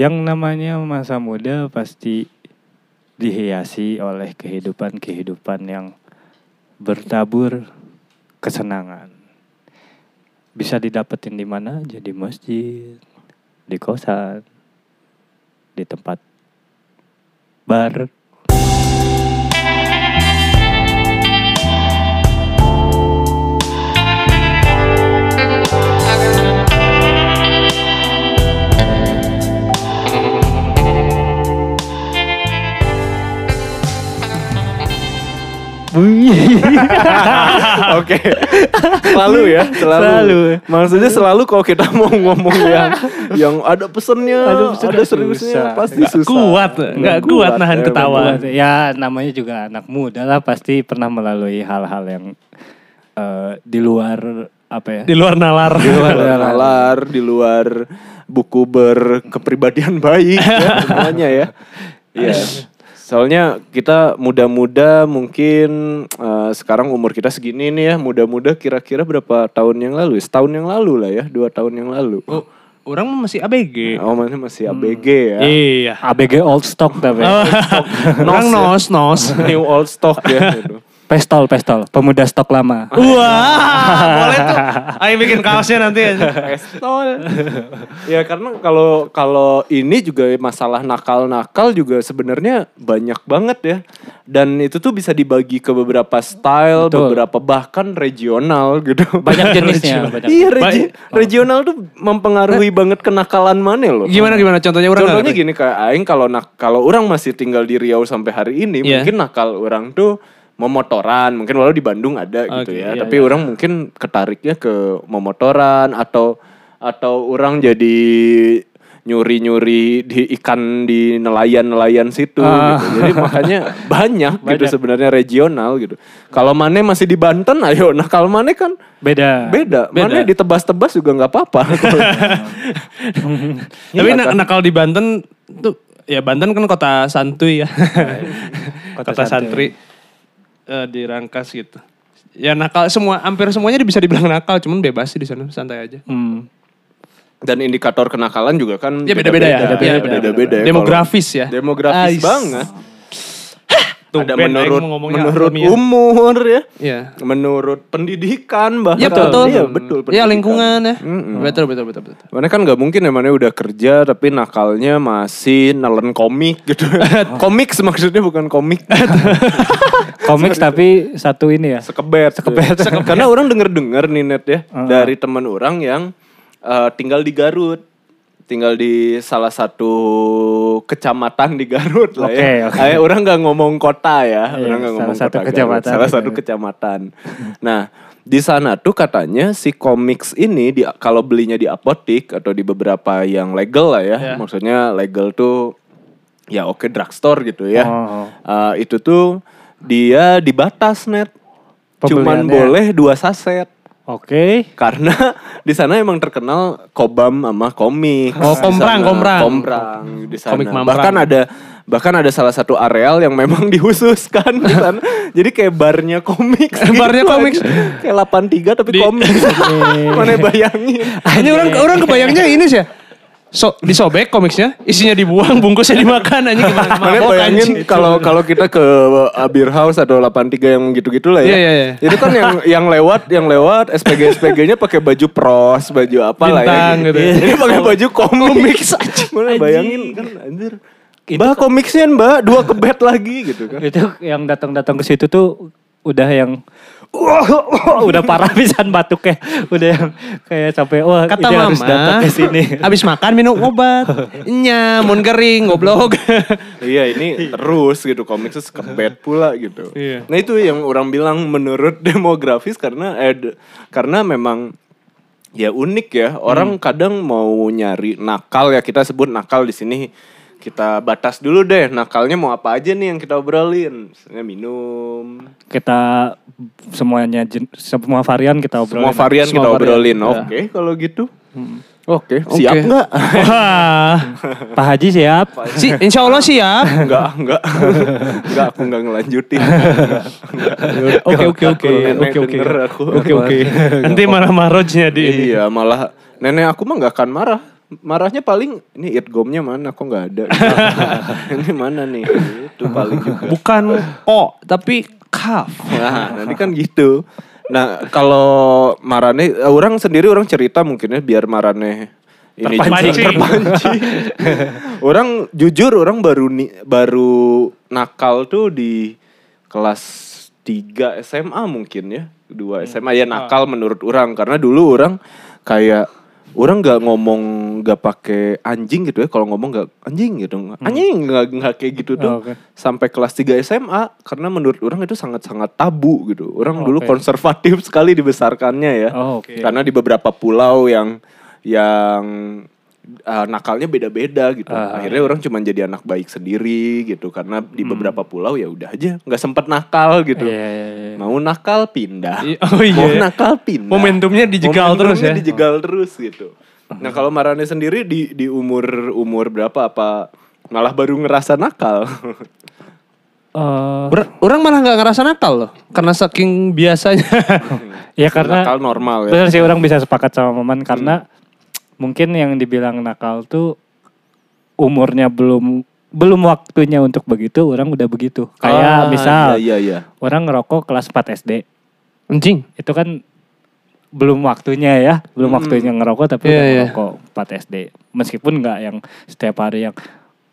Yang namanya masa muda pasti dihiasi oleh kehidupan-kehidupan yang bertabur kesenangan. Bisa didapetin di mana aja di masjid, di kosan, di tempat bar. Oke. Selalu ya, selalu. Selalu. Maksudnya selalu kalau kita mau ngomong yang yang ada pesennya, Ada ada, pesennya, seriusnya susah. pasti Nggak susah. kuat, nggak kuat nahan ya, ketawa. betul. Ya namanya juga anak muda lah pasti pernah melalui hal-hal yang eh, di luar apa ya? Di luar nalar. Di luar nalar, di luar buku berkepribadian baik ya, semuanya ya. Iya. Soalnya kita muda-muda mungkin eh, sekarang umur kita segini nih ya, muda-muda kira-kira berapa tahun yang lalu? ya? Setahun yang lalu lah ya, dua tahun yang lalu. Oh, orang masih ABG. Oh, mana masih ABG ya. Iya. ABG old stock tapi. Oh, orang nos nos. New old stock ya. gitu. Pestol, pestol, pemuda stok lama. Wah, boleh tuh. Ayo bikin kaosnya nanti aja. ya karena kalau kalau ini juga masalah nakal-nakal juga sebenarnya banyak banget ya. Dan itu tuh bisa dibagi ke beberapa style, Betul. beberapa bahkan regional gitu. Banyak jenisnya. banyak. Iya, regi- regional tuh mempengaruhi banget kenakalan mana loh. Gimana gimana contohnya orang Contohnya gini kayak aing kalau nak kalau orang masih tinggal di Riau sampai hari ini, Iya. mungkin nakal orang tuh memotoran, mungkin walau di Bandung ada gitu Oke, ya. iya, Tapi iya. orang mungkin ketariknya ke memotoran atau atau orang jadi nyuri-nyuri di ikan di nelayan-nelayan situ Ah. gitu. Jadi makanya banyak, gitu Banyak. sebenarnya regional gitu. Kalau Mane masih di Banten, ayo nah kalau Mane kan Beda. beda. Beda. Mane ditebas-tebas juga nggak apa-apa. Tapi Iya nak kan? nakal di Banten tuh ya Banten kan kota santuy ya. kota, Kota santri eh, di Rangkas gitu. Ya nakal semua hampir semuanya bisa dibilang nakal, cuman bebas sih di sana, santai aja. Hmm. Dan indikator kenakalan juga kan Ya, beda-beda ya. beda-beda, Iya, beda-beda ya. Demografis ya. Demografis Ais. banget. Tuh, Ada Ben, menurut menurut ilmiah. umur ya. Iya. Menurut pendidikan bahkan. Iya betul. Iya betul. Iya pendidikan. lingkungan ya. Mm-mm. Betul betul betul betul. Mana kan nggak mungkin ya mana udah kerja tapi nakalnya masih nelen komik gitu. komik maksudnya bukan komik. Komik tapi satu ini ya. Sekebet. Sekebet. Karena orang denger-denger nih net ya dari teman orang yang eh, tinggal di Garut. Tinggal di salah satu kecamatan di Garut lah ya. Eh, orang nggak ngomong kota ya. Iya, orang nggak salah ngomong satu kota kecamatan Garut. Salah satu kecamatan. nah, di sana tuh katanya si komiks ini di, kalau belinya di apotik atau di beberapa yang legal lah ya. Ya. Maksudnya legal tuh ya oke drugstore gitu ya. Oh. Eh, itu tuh dia dibatas net. Cuman boleh dua saset. Oke. Karena di sana emang terkenal kobam sama komik. Oh, komprang, komprang. Komprang di sana. Komik mamprang. bahkan ada bahkan ada salah satu areal yang memang dihususkan di sana. Jadi kayak barnya komik. Barnya komik. Kayak 83 tapi Di- komik. Mana bayangin. Ini orang orang kebayangnya ini sih ya. So, disobek komiksnya, isinya dibuang, bungkusnya dimakan aja gimana Mana mabok, bayangin kalau kalau kita ke Beer House atau 83 yang gitu-gitu lah ya. Iya, iya, iya. Itu kan yang yang lewat yang lewat SPG SPG-nya pakai baju pros, baju apa lah ya. Bintang gitu. Ini pakai baju komik. Mana bayangin kan anjir. Mbak komiksnya mbak dua kebet lagi gitu kan. Itu yang datang-datang ke situ tuh udah yang udah parah pisan batuknya. Udah yang kayak sampai wah Kata ini harus mama, datang ke sini. abis makan minum obat. Nya, mun kering, goblok. iya ini terus gitu komik terus kebet pula gitu. Iya. Nah itu yang orang bilang menurut demografis karena eh, karena memang ya unik ya orang kadang mau nyari nakal ya kita sebut nakal di sini kita batas dulu deh nakalnya mau apa aja nih yang kita obrolin misalnya minum Kita semuanya jen- semua varian kita obrolin. semua varian Semua kita varian, obrolin ya. oke kalau gitu Oke, siap Oke. nggak? Wah, Pak Haji siap. si, insya Allah sih ya. Enggak, enggak. Enggak, aku enggak ngelanjutin. Oke oke oke oke oke denger aku. oke oke. Nanti marah marahnya di. Iya, malah nenek aku mah nggak akan marah. Marahnya paling ini idgomnya mana kok nggak ada. ini mana nih? Itu paling juga. Bukan o tapi kaf. Nah, nanti kan gitu. Nah, kalau marane eh, orang sendiri orang cerita mungkin ya biar marane ini Terpancing. terpancing. orang jujur orang baru ni, baru nakal tuh di kelas 3 SMA mungkin ya. Dua SMA ya nakal menurut orang karena dulu orang kayak orang nggak ngomong nggak pakai anjing gitu ya kalau ngomong nggak anjing gitu anjing nggak nggak kayak gitu tuh Oh, oke. sampai kelas 3 SMA karena menurut orang itu sangat-sangat tabu gitu. Orang Oh, dulu oke. konservatif sekali dibesarkannya ya. Oh, oke. Karena di beberapa pulau yang yang uh, nakalnya beda-beda gitu. Ah. Akhirnya orang cuma jadi anak baik sendiri gitu karena di Hmm. beberapa pulau ya udah aja nggak sempet nakal gitu. Iya, iya, iya. Mau nakal pindah. I- oh iya. Mau nakal pindah. Momentumnya dijegal terus ya. Momentumnya dijegal terus gitu. Nah, kalau Marane sendiri di di umur umur berapa apa malah baru ngerasa nakal? Eh, Ber- orang malah nggak ngerasa nakal loh, karena saking biasanya. ya karena nakal normal ya. benar sih orang bisa sepakat sama Maman karena mungkin yang dibilang nakal tuh umurnya belum belum waktunya untuk begitu orang udah begitu. Ah, Kayak misal Iya, iya, iya. orang ngerokok kelas 4 SD. Anjing. Itu kan belum waktunya ya, belum Hmm. waktunya ngerokok tapi Iya, udah iya. ngerokok 4 SD. Meskipun nggak yang setiap hari yang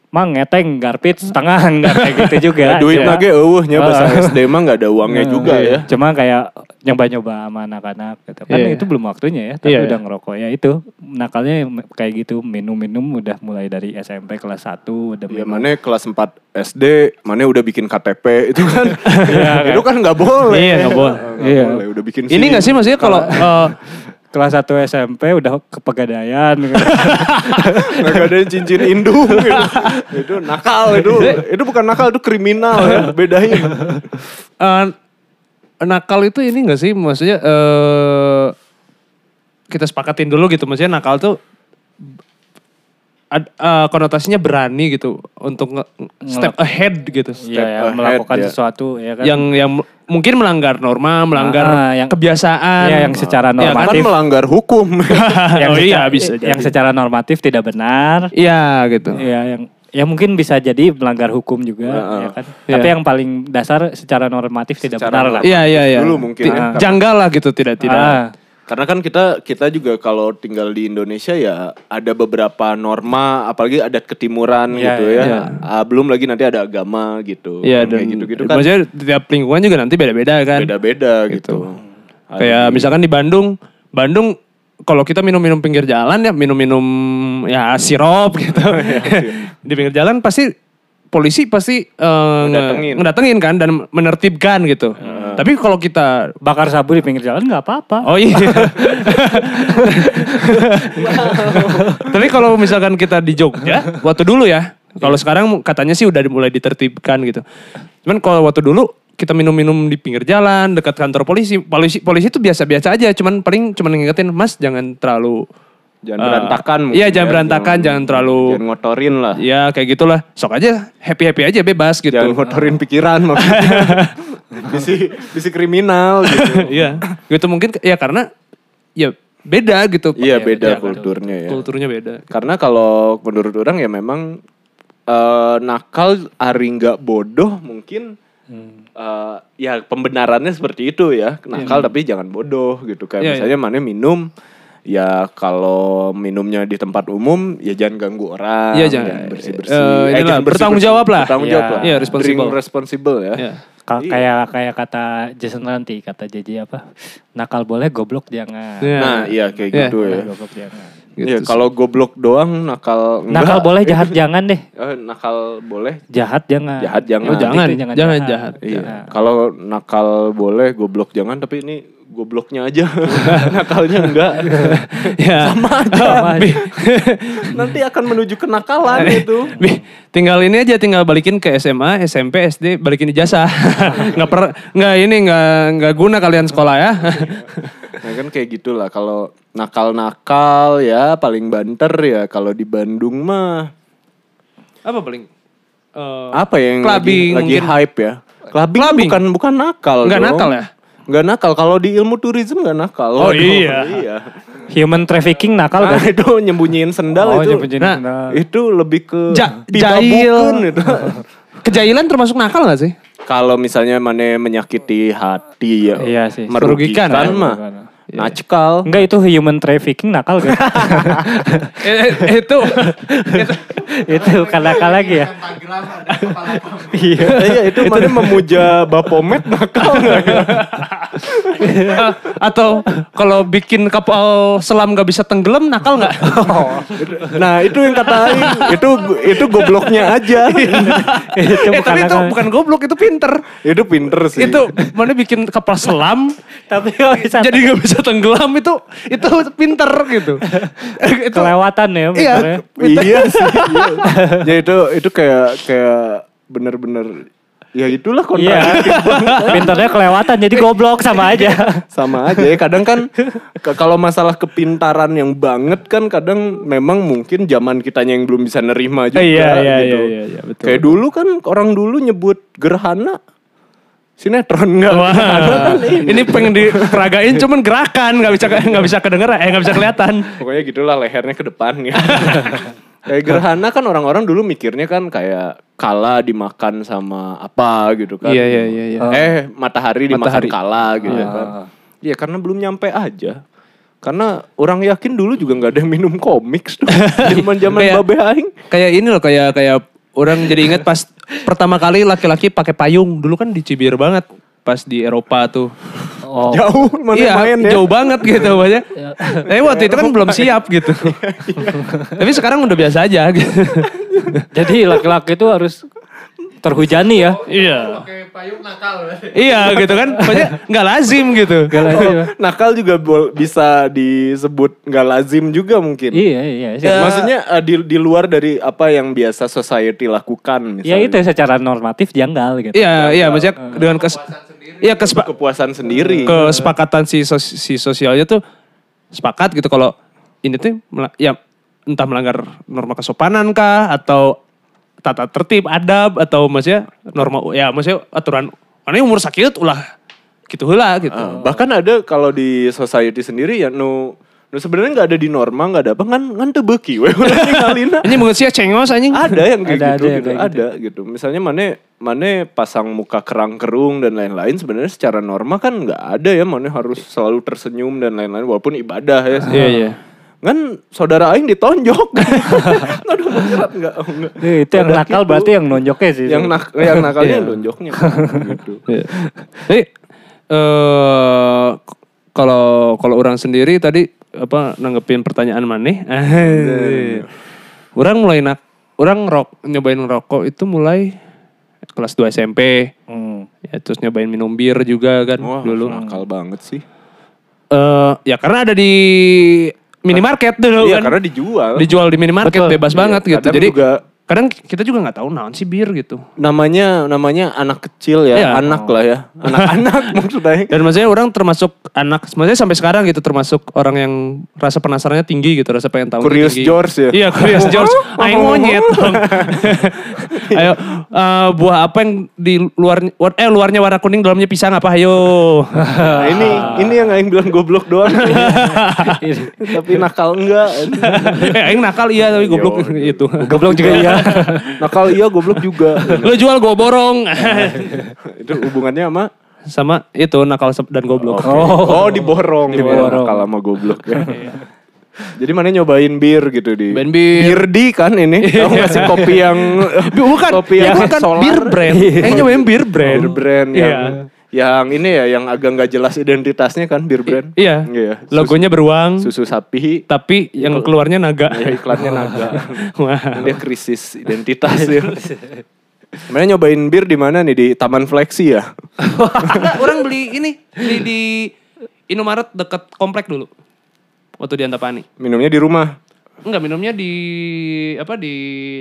mang ngeteng garpit setengah enggak kayak gitu juga. Ya, duit Ya. lagi eueuhnya bahasa Ah. SD mah nggak ada uangnya juga iya. ya. Cuma kayak nyoba-nyoba sama anak-anak gitu. Kan Iya, itu iya. belum waktunya ya, tapi Iya, udah iya. ngerokok ya itu. Nakalnya kayak gitu, minum-minum udah mulai dari SMP kelas 1 udah Ya minum. mana kelas 4 SD, mana udah bikin KTP itu kan. Iya, itu kan nggak boleh. Iya, nggak boleh. Nggak Iya. boleh, udah bikin Ini SIM. nggak sih maksudnya kalau eh, Kelas 1 SMP udah ke pegadaian gitu. Ada cincin indung gitu. itu nakal itu. Itu bukan nakal itu kriminal ya. Bedain. eh, nakal itu ini nggak sih maksudnya eh kita sepakatin dulu gitu maksudnya nakal tuh ad- eh, konotasinya berani gitu untuk nge- step ahead gitu. Iya, ya, ahead, melakukan ya. sesuatu ya kan. Yang yang mungkin melanggar norma, melanggar Ah, yang- kebiasaan. Iya, yang secara Iya, Kan normatif. melanggar hukum. yang oh iya secara- bisa yang jadi. secara normatif tidak benar. Iya gitu. Ya yang ya mungkin bisa jadi melanggar hukum juga Heeh. ya kan. Iya. Tapi yang paling dasar secara normatif tidak Secara benar lah. Iya iya iya. Dulu mungkin ya. Janggal lah gitu tidak tidak. Ah, Karena kan kita kita juga kalau tinggal di Indonesia ya ada beberapa norma apalagi adat ketimuran Iya, gitu ya. iya. Ah, belum lagi nanti ada agama gitu. Iya dan kayak gitu-gitu kan maksudnya tiap lingkungan juga nanti beda-beda kan. beda-beda gitu. Ada Kayak misalkan di Bandung, Bandung kalau kita minum-minum pinggir jalan ya minum-minum ya sirup gitu. di pinggir jalan pasti polisi pasti nge- Ngedatengin. ngedatengin kan dan menertibkan gitu. Tapi kalau kita bakar sabu di pinggir jalan nggak apa-apa. Oh iya. Tapi kalau misalkan kita di Jogja, waktu dulu ya. Kalau sekarang katanya sih udah mulai ditertibkan gitu. Cuman kalau waktu dulu kita minum-minum di pinggir jalan dekat kantor polisi, polisi polisi itu biasa-biasa aja. Cuman paling cuman ngingetin Mas jangan terlalu jangan eh, berantakan Iya jangan ya. berantakan, jangan, terlalu jangan ngotorin lah. ya kayak gitulah. Sok aja happy-happy aja bebas gitu. Jangan ngotorin pikiran maksudnya. bisi bisi kriminal gitu. Iya. gitu mungkin ya karena ya beda gitu. Iya beda Iya, kulturnya ya. Kulturnya beda. Karena kalau menurut orang ya memang eh, nakal ari nggak bodoh mungkin Hmm. eh, ya pembenarannya seperti itu ya nakal tapi jangan bodoh gitu kayak Iya, misalnya mana minum ya kalau minumnya di tempat umum ya jangan ganggu orang Iya, jangan- bersih bersih eh, inilah, bertanggung jawab lah. bertanggung jawab lah Iya, responsible. Responsible ya Iya. Ka- Iya. Kayak kayak kata Jason Ranti, kata JJ apa? Nakal boleh, goblok jangan. Iya. nah iya kayak Iya. gitu ya Goblok jangan. Gitu Iya, sih. kalau goblok doang nakal Nakal enggak. boleh, jahat jangan deh. Eh, nakal boleh Jahat jangan. Jahat jangan. Yang Oh, jangan. penting tuh Jangan jahat. Iya. Jangan. Kalau nakal boleh, goblok jangan. Tapi ini gobloknya aja, nakalnya enggak. Ya. Sama aja. Sama aja. Nanti akan menuju kenakalan itu. Bi, tinggal ini aja tinggal balikin ke SMA, SMP, SD, balikin ijazah. nggak per nggak ini nggak nggak guna kalian sekolah ya. Nah kan kayak gitulah. Kalau nakal-nakal ya paling banter ya kalau di Bandung mah Apa paling? eh, apa ya yang Clubbing lagi, lagi mungkin. hype ya? Clubbing, Clubbing. bukan bukan nakal. Nggak dong. nakal ya? Nggak nakal. Kalau di ilmu tourism nggak nakal. Oh, Waduh, iya. iya. Human trafficking nakal Nah, kan? itu nyembunyiin sendal Oh, itu. nyembunyiin Nah, sendal. Itu lebih ke Ja- jahil. gitu. Kejailan termasuk nakal gak sih? Kalau misalnya mana menyakiti hati ya, Iya sih. merugikan Merugikan ya? mah, nacikal. Enggak itu human trafficking nakal kan? Itu itu bukan nakal lagi ya? Instagram ada kepala kambing. Iya. Iya itu mana memuja Bapomet nakal nggak ya? atau kalau bikin kapal selam gak bisa tenggelam nakal nggak? Nah itu yang kata itu itu gobloknya aja. itu eh bukan tapi itu nakal. bukan goblok itu pinter. itu pinter sih. Itu mana bikin kapal selam Tapi jadi nggak bisa tenggelam itu itu pinter gitu. itu kelewatan ya Iya. pinternya. iya sih. Iya. ya itu itu kayak kayak bener-bener ya itulah Iya. kontradiktif Pinternya kelewatan jadi goblok sama aja. sama aja ya kadang kan ke- kalau masalah kepintaran yang banget kan kadang memang mungkin zaman kitanya yang belum bisa nerima juga Iya, iya, gitu. iya, iya, iya, betul. kayak dulu kan orang dulu nyebut gerhana sinetron enggak Wah, kan ini pengen diperagain cuman gerakan nggak bisa nggak bisa kedengeran eh nggak bisa kelihatan. pokoknya gitulah lehernya ke depan ya kayak gerhana kan orang-orang dulu mikirnya kan kayak kala dimakan sama apa gitu kan Iya, iya, iya, iya. eh matahari dimakan Matahari. kala gitu Ah. kan Iya karena belum nyampe aja karena orang yakin dulu juga nggak ada yang minum komik tuh zaman zaman babe aing Kayak ini loh kayak kayak orang jadi ingat pas pertama kali laki-laki pakai payung dulu kan dicibir banget pas di Eropa tuh. Oh. jauh mana iya, main ya jauh banget gitu banyak. Tapi waktu itu kan belum siap gitu. Tapi sekarang udah biasa aja gitu. Jadi laki-laki itu harus terhujani ya. Iya. Pakai payung nakal. Iya gitu kan. Maksudnya nggak lazim gitu. Gak lazim. Oh, nakal juga bisa disebut nggak lazim juga mungkin Iya iya. sih. Maksudnya eh, di, di luar dari apa yang biasa society lakukan Ya misalnya. itu secara normatif janggal gitu. Iya, iya maksudnya dengan kes Iya kespa- kepuasan sendiri. kesepakatan si sos- si sosialnya tuh sepakat gitu kalau ini tuh ya entah melanggar norma kesopanan kah atau tata tertib adab atau maksudnya norma ya maksudnya aturan mana umur sakit ulah gitu heula gitu. Ah, bahkan ada kalau di society sendiri ya nu nu sebenarnya nggak ada di norma nggak ada apa kan kan teu beuki we urang ningalina. Ini cengos anjing. ada yang kayak Ada, gitu, ada yang gitu. kayak gitu. ada gitu. Misalnya mana mana pasang muka kerang-kerung dan lain-lain sebenarnya secara norma kan nggak ada ya mana harus selalu tersenyum dan lain-lain walaupun ibadah ya. Iya iya. Kan saudara aing ditonjok. Aduh beneran enggak. Oh, enggak. Eh, itu yang Pada nakal gitu. berarti yang nonjoknya sih. yang nak yang nakalnya Iya. yang tonjoknya gitu. Iya. Jadi eh kalau kalau orang sendiri tadi apa nanggepin pertanyaan maneh. orang mulai nak orang rok nyobain rokok itu mulai kelas 2 SMP. Hmm. Ya, terus nyobain minum bir juga kan Wah, dulu. nakal banget sih. Eh ya karena ada di minimarket dulu Iya, kan. karena dijual. dijual di minimarket Betul. bebas Iya, banget gitu. Jadi juga- kadang kita juga nggak tahu naon sih bir gitu. namanya namanya anak kecil ya, Iya. anak lah ya. Anak-anak maksudnya. Dan maksudnya orang termasuk anak, maksudnya sampai sekarang gitu termasuk orang yang rasa penasarannya tinggi gitu, rasa pengen tahu. Curious tinggi. George ya? Iya, Curious George. Ayo monyet dong. ayo, eh, buah apa yang di luar, eh luarnya warna kuning, dalamnya pisang apa? Ayo. Nah, ini ini yang aing bilang goblok doang. Tapi nakal enggak. eh, aing nakal iya tapi goblok itu. Goblok juga iya. nakal iya, goblok juga. Lo jual gue borong. Itu hubungannya sama Sama itu nakal dan goblok. Oh, diborong. Diborong. Nakal sama goblok ya. Jadi mana nyobain bir gitu di Nyobain bir. di kan ini. Tahu nggak sih kopi yang Bukan, kopi yang bukan solar. bir brand. Aing nyobain bir brand. Bir brand Iya. yang yang ini ya yang agak nggak jelas identitasnya kan bir brand. Iya. Iya. Logonya beruang, Susu sapi. tapi yang keluarnya naga. Ya iklannya naga. Wah. Dia krisis identitas ya. Mana nyobain bir di mana nih di Taman Fleksi ya? orang beli ini beli di Indomaret deket komplek dulu. Waktu di Antapani. Minumnya di rumah. Enggak, minumnya di apa di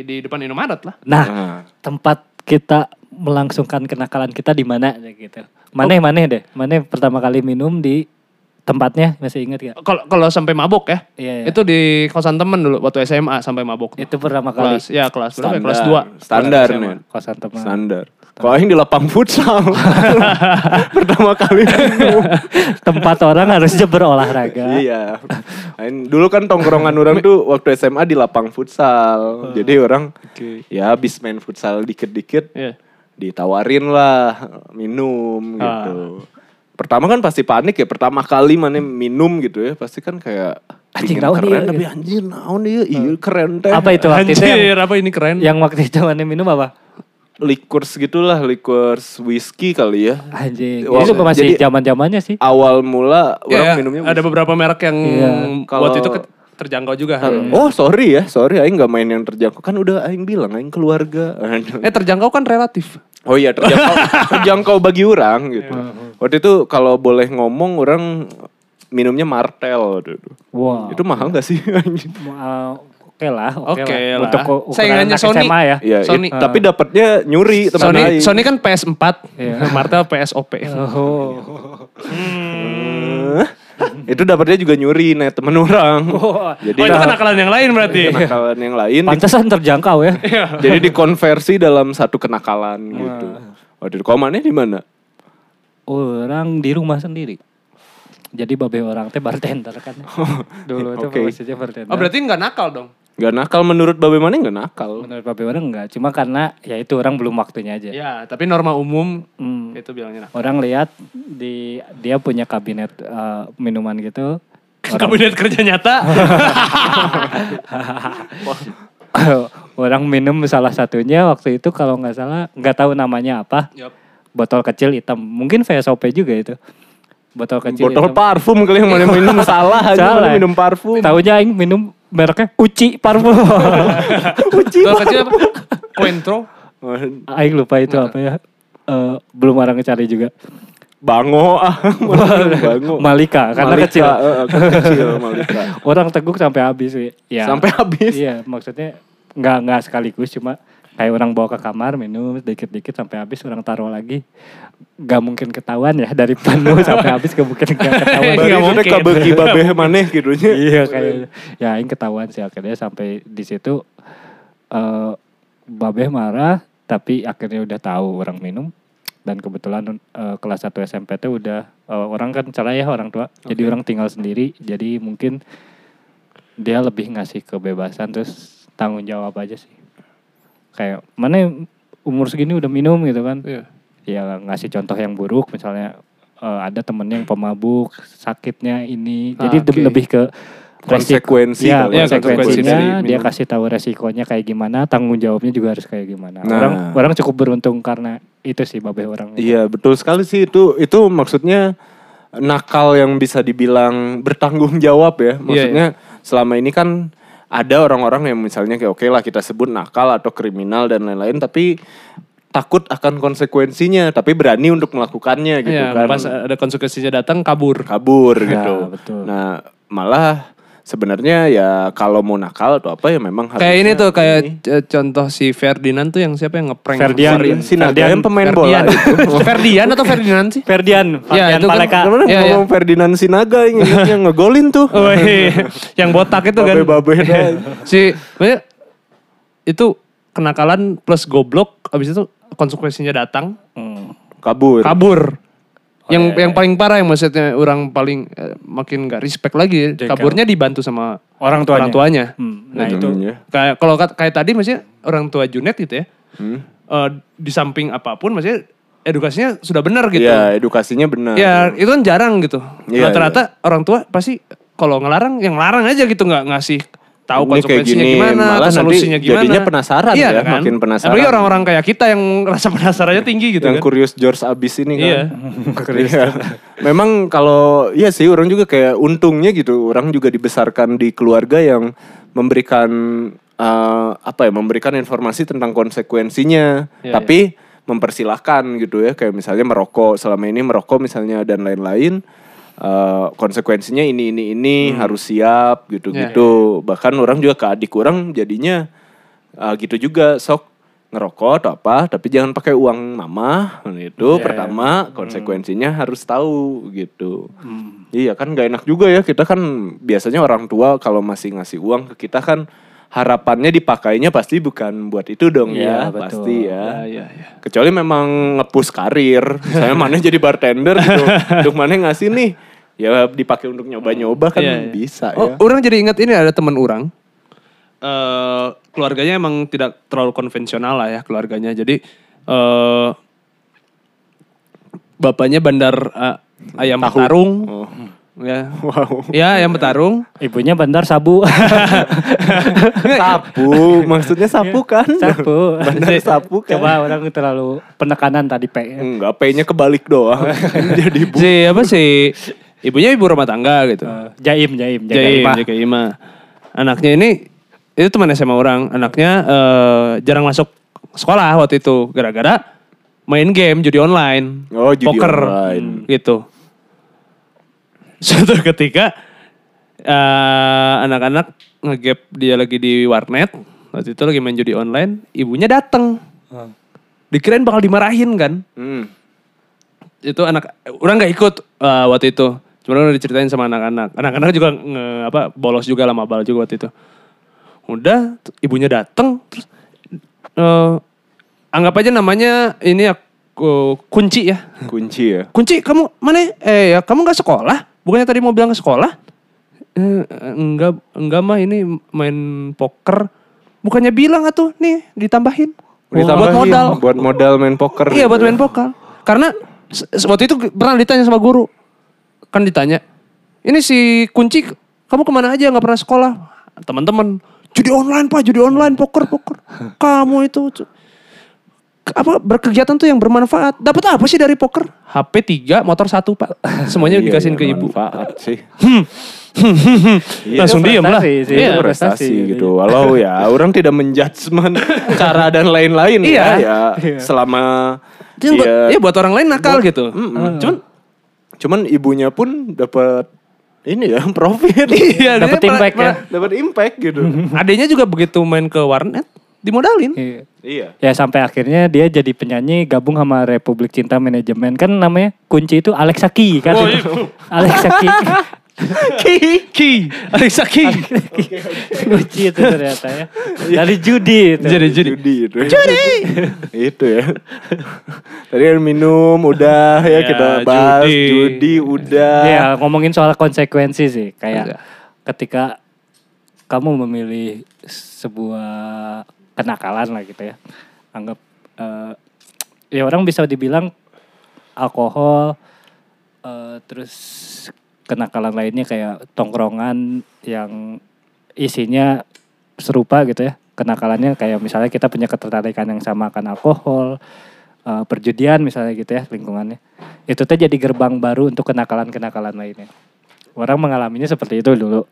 di depan Indomaret lah. Nah, Nah. tempat kita melangsungkan kenakalan kita di mana gitu. Maneh maneh deh. Maneh pertama kali minum di tempatnya masih ingat gak? Kalau kalau sampai mabok ya. Iya, iya. Itu di kosan temen dulu waktu SMA sampai mabok. Itu pertama kali kelas ya kelas berapa? ya? Kelas Standar. 2. Standar nih. kosan teman. Standar. Kalau aing di lapang futsal. Pertama kali. Tempat orang harusnya berolahraga. Iya. Aing- Dulu kan tongkrongan orang tuh waktu SMA di lapang futsal. Jadi orang ya habis main futsal dikit-dikit Iya. ditawarin lah minum gitu. Pertama kan pasti panik ya, pertama kali mana minum gitu ya, pasti kan kayak Anjing, naon keren, tapi anjir naon dia, iya keren teh. Apa itu waktu itu yang, Anjir, apa ini keren? yang waktu itu mana minum apa? Liquors gitulah, liquors whiskey kali ya. Anjing. Wah, itu masih zaman-zamannya sih. Awal mula Ya, orang ya, minumnya ada beberapa merek yang Iya. buat Kalau- itu ke- terjangkau juga. Oh sorry ya, sorry Aing gak main yang terjangkau. Kan udah Aing bilang, Aing keluarga. Eh terjangkau kan relatif. Oh iya terjangkau, terjangkau bagi orang gitu. Waktu itu kalau boleh ngomong orang minumnya Martel. Wah. Itu mahal gak sih? anjing? Oke lah, oke Oke lah. lah. Untuk ukuran Saingannya anak Sony. SMA ya. Iya, Sony. it- tapi dapatnya nyuri teman Sony Aing. Sony kan PS4, Iya. Martel PSOP. Oh. Eh, itu dapatnya juga nyuri nih temen orang. Jadi oh itu kan kenakalan yang lain berarti. kenakalan yang lain. Pantesan terjangkau ya. jadi dikonversi dalam satu kenakalan gitu. Waduh, kau mana di mana? Orang di rumah sendiri. Jadi babe orang teh bartender kan. Dulu itu Oke. posisinya bartender. Oh berarti nggak nakal dong. Gak nakal menurut Babe Mane gak nakal. Menurut babe orang enggak, cuma karena ya itu orang belum waktunya aja. Ya tapi norma umum Hmm. itu bilangnya nakal. Orang lihat di dia punya kabinet eh, minuman gitu. Kabinet kerja nyata. orang minum salah satunya waktu itu kalau nggak salah nggak tahu namanya apa Yup. botol kecil hitam mungkin VSOP juga itu botol kecil Botol hitam. parfum kali yang mana minum salah aja Salah minum parfum. Taunya aing minum mereknya Uci parfum. Uci. Kalau kecil apa? Cointro. aing lupa itu apa ya. Eh, belum orang cari juga. Bango ah. Bango. Malika karena Malika, kecil. kan kecil Malika. Orang teguk sampai habis sih. Ya. Sampai habis. Iya, maksudnya nggak nggak sekaligus cuma kayak orang bawa ke kamar minum dikit-dikit sampai habis orang taruh lagi. Gak mungkin ketahuan ya dari penuh sampai habis gak mungkin gak ketahuan. Sudah mungkin. kabegi babeh maneh gitu iya kayak ya aing ketahuan sih akhirnya sampai di situ eh babeh marah tapi akhirnya udah tahu orang minum dan kebetulan eh, kelas 1 SMP tuh udah eh, orang kan cerai ya orang tua jadi orang tinggal sendiri jadi mungkin dia lebih ngasih kebebasan terus tanggung jawab aja sih kayak mana umur segini udah minum gitu kan Iya. ya ngasih contoh yang buruk misalnya eh, ada temennya yang pemabuk sakitnya ini Ah, jadi oke. lebih ke Konsekuensi ya, ya, konsekuensinya dia kasih tahu resikonya kayak gimana tanggung jawabnya juga harus kayak gimana Nah. orang orang cukup beruntung karena itu sih babe orang Iya betul sekali sih itu itu maksudnya nakal yang bisa dibilang bertanggung jawab ya. Maksudnya selama ini kan ada orang-orang yang misalnya kayak oke lah kita sebut nakal atau kriminal dan lain-lain tapi takut akan konsekuensinya tapi berani untuk melakukannya gitu Iya, kan. pas ada konsekuensinya datang kabur. kabur Ya, gitu. betul. Nah, malah sebenarnya ya kalau mau nakal atau apa ya memang harus Kayak ini tuh kayak eh, contoh si Ferdinand tuh yang siapa yang ngeprank Ferdian. Yang pemain Ferdian. bola itu. Ferdian atau Ferdinand sih? Ferdian Ya, Ferdian itu kan- Paleka Iya, iya. ngomong Ferdinand Sinaga yang, yang ngegolin tuh. Oh, iya. yang botak itu kan. Dah. si itu kenakalan plus goblok abis itu konsekuensinya datang Hmm. Kabur. kabur. Yang yang paling parah yang maksudnya orang paling eh, makin gak respect lagi kaburnya dibantu sama orang tuanya orang tuanya. Hmm, nah Gitu. itu Ya. Kayak kalau kayak tadi maksudnya orang tua Junet gitu ya. Hmm. eh, di samping apa pun maksudnya edukasinya sudah benar gitu. Ya, edukasinya benar. Ya itu kan jarang gitu. Iya, Rata-rata orang tua pasti kalau ngelarang yang larang aja gitu nggak ngasih tahu Ini kayak konsekuensinya gini, gimana, malah atau nanti solusinya gimana. jadinya penasaran iya, ya, kan? makin penasaran. Apalagi orang-orang kayak kita yang rasa penasarannya tinggi gitu yang kan. kurius George abis ini kan. Iya. Iya. Memang kalau iya sih orang juga kayak untungnya gitu, orang juga dibesarkan di keluarga yang memberikan eh, apa ya, memberikan informasi tentang konsekuensinya, Iya, tapi mempersilahkan gitu ya, kayak misalnya merokok selama ini merokok misalnya dan lain-lain. Eh, konsekuensinya ini ini ini Hmm. harus siap gitu gitu bahkan orang juga ke adik orang jadinya eh, gitu juga sok ngerokok atau apa, tapi jangan pakai uang mama. Itu Iya. pertama konsekuensinya harus tahu gitu. Hmm. Iya kan nggak enak juga ya kita kan biasanya orang tua kalau masih ngasih uang ke kita kan harapannya dipakainya pasti bukan buat itu dong ya Iya, betul. pasti ya. iya, iya. Kecuali memang nge-push karir. Misalnya mana jadi bartender gitu. Untuk mana ngasih nih. Ya dipakai untuk nyoba-nyoba kan Iya, iya. bisa Oh, ya. orang jadi ingat ini ada teman orang. eh keluarganya emang tidak terlalu konvensional lah ya keluarganya. Jadi eh bapaknya bandar eh, ayam Tahu. petarung. Oh. Ya. Wow. Ya, ayam petarung. Ibunya bandar sabu. Sapu, maksudnya sapu kan? sabu. Bandar sapu kan? Coba orang terlalu penekanan tadi P. Enggak, P-nya kebalik doang. Jadi bu. Si apa sih? Ibunya ibu rumah tangga gitu. Eh, jaim, jaim, jaga Jaim, imah. jaga Ima. Anaknya ini itu teman SMA orang. Anaknya eh, jarang masuk sekolah waktu itu gara-gara main game judi online. Oh, judi poker online. gitu. Suatu ketika eh, anak-anak ngegap dia lagi di warnet. Waktu itu lagi main judi online, ibunya datang. Oh. Dikirain bakal dimarahin kan Hmm. itu anak orang nggak ikut eh, waktu itu cuma udah diceritain sama anak-anak anak-anak juga nge, apa bolos juga lah mabal juga waktu itu udah ibunya datang terus eh, anggap aja namanya ini ya ku- kunci ya Kunci ya. kunci kamu mana eh ya kamu nggak sekolah bukannya tadi mau bilang ke sekolah eh, enggak enggak mah ini main poker bukannya bilang atuh nih ditambahin buat Ditambahin, modal Buat modal main poker. Iya buat main poker. Karena waktu itu pernah ditanya sama guru. Kan ditanya, ini si kunci kamu ke mana aja nggak pernah sekolah? Teman-teman, judi online pak, judi online, poker, poker. Kamu itu apa berkegiatan tuh yang bermanfaat. Dapat apa sih dari poker? HP 3, motor satu pak. Semuanya Iya, dikasihin iya, ke ibu. Manfaat sih. Langsung Itu diem lah. sih, Iya. itu prestasi prestasi. gitu. Walau ya orang tidak menjudgment cara dan lain-lain Iya. ya. ya selama Itu buat, Iya. iya, buat orang lain nakal gitu. Cuman Cuman ibunya pun dapat ini ya profit. iya, Dapat impact ya. dapat impact gitu. Adanya juga begitu main ke warnet dimodalin. Iya. iya. Ya sampai akhirnya dia jadi penyanyi gabung sama Republik Cinta Manajemen kan namanya kunci itu Alexa Ki kan Oh, itu. Alexa Ki. Ki, Ki, Alexa Ki. kunci itu ternyata ya. Dari judi itu. Jadi jadi. Judi itu. itu ya. Tadi kan minum udah ya, Ya, kita bahas judi. judi, udah. Ya ngomongin soal konsekuensi sih kayak Iya. ketika kamu memilih sebuah kenakalan lah gitu ya. Anggap eh, ya orang bisa dibilang alkohol eh, terus kenakalan lainnya kayak tongkrongan yang isinya serupa gitu ya. Kenakalannya kayak misalnya kita punya ketertarikan yang sama akan alkohol, eh, perjudian misalnya gitu ya lingkungannya. Itu tuh jadi gerbang baru untuk kenakalan-kenakalan lainnya. Orang mengalaminya seperti itu dulu.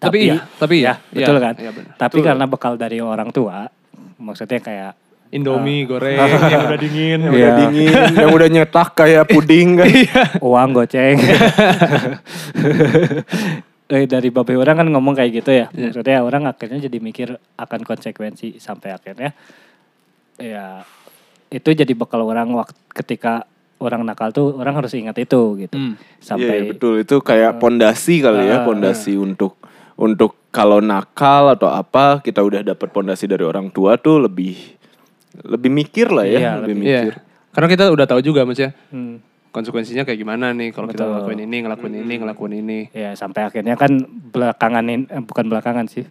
Tapi iya, tapi iya. ya, betul Iya, kan? iya benar. Tapi karena bekal dari orang tua, maksudnya kayak Indomie goreng yang udah dingin. Yang udah Iya. dingin, yang udah nyetak kayak puding kan. uang goceng. eh, dari babe orang kan ngomong kayak gitu ya. Maksudnya orang akhirnya jadi mikir akan konsekuensi sampai akhirnya ya itu jadi bekal orang waktu ketika orang nakal tuh orang harus ingat itu gitu. Hmm. Sampai Iya, betul itu kayak pondasi kali ya, Ah, pondasi untuk untuk kalau nakal atau apa kita udah dapat pondasi dari orang tua tuh lebih lebih mikir lah ya, Iya, lebih lebih- mikir. Iya. Karena kita udah tahu juga maksudnya hmm, konsekuensinya kayak gimana nih kalau kita ngelakuin ini, ngelakuin ini, ngelakuin ini. ya sampai akhirnya kan belakangan ini eh, bukan belakangan sih.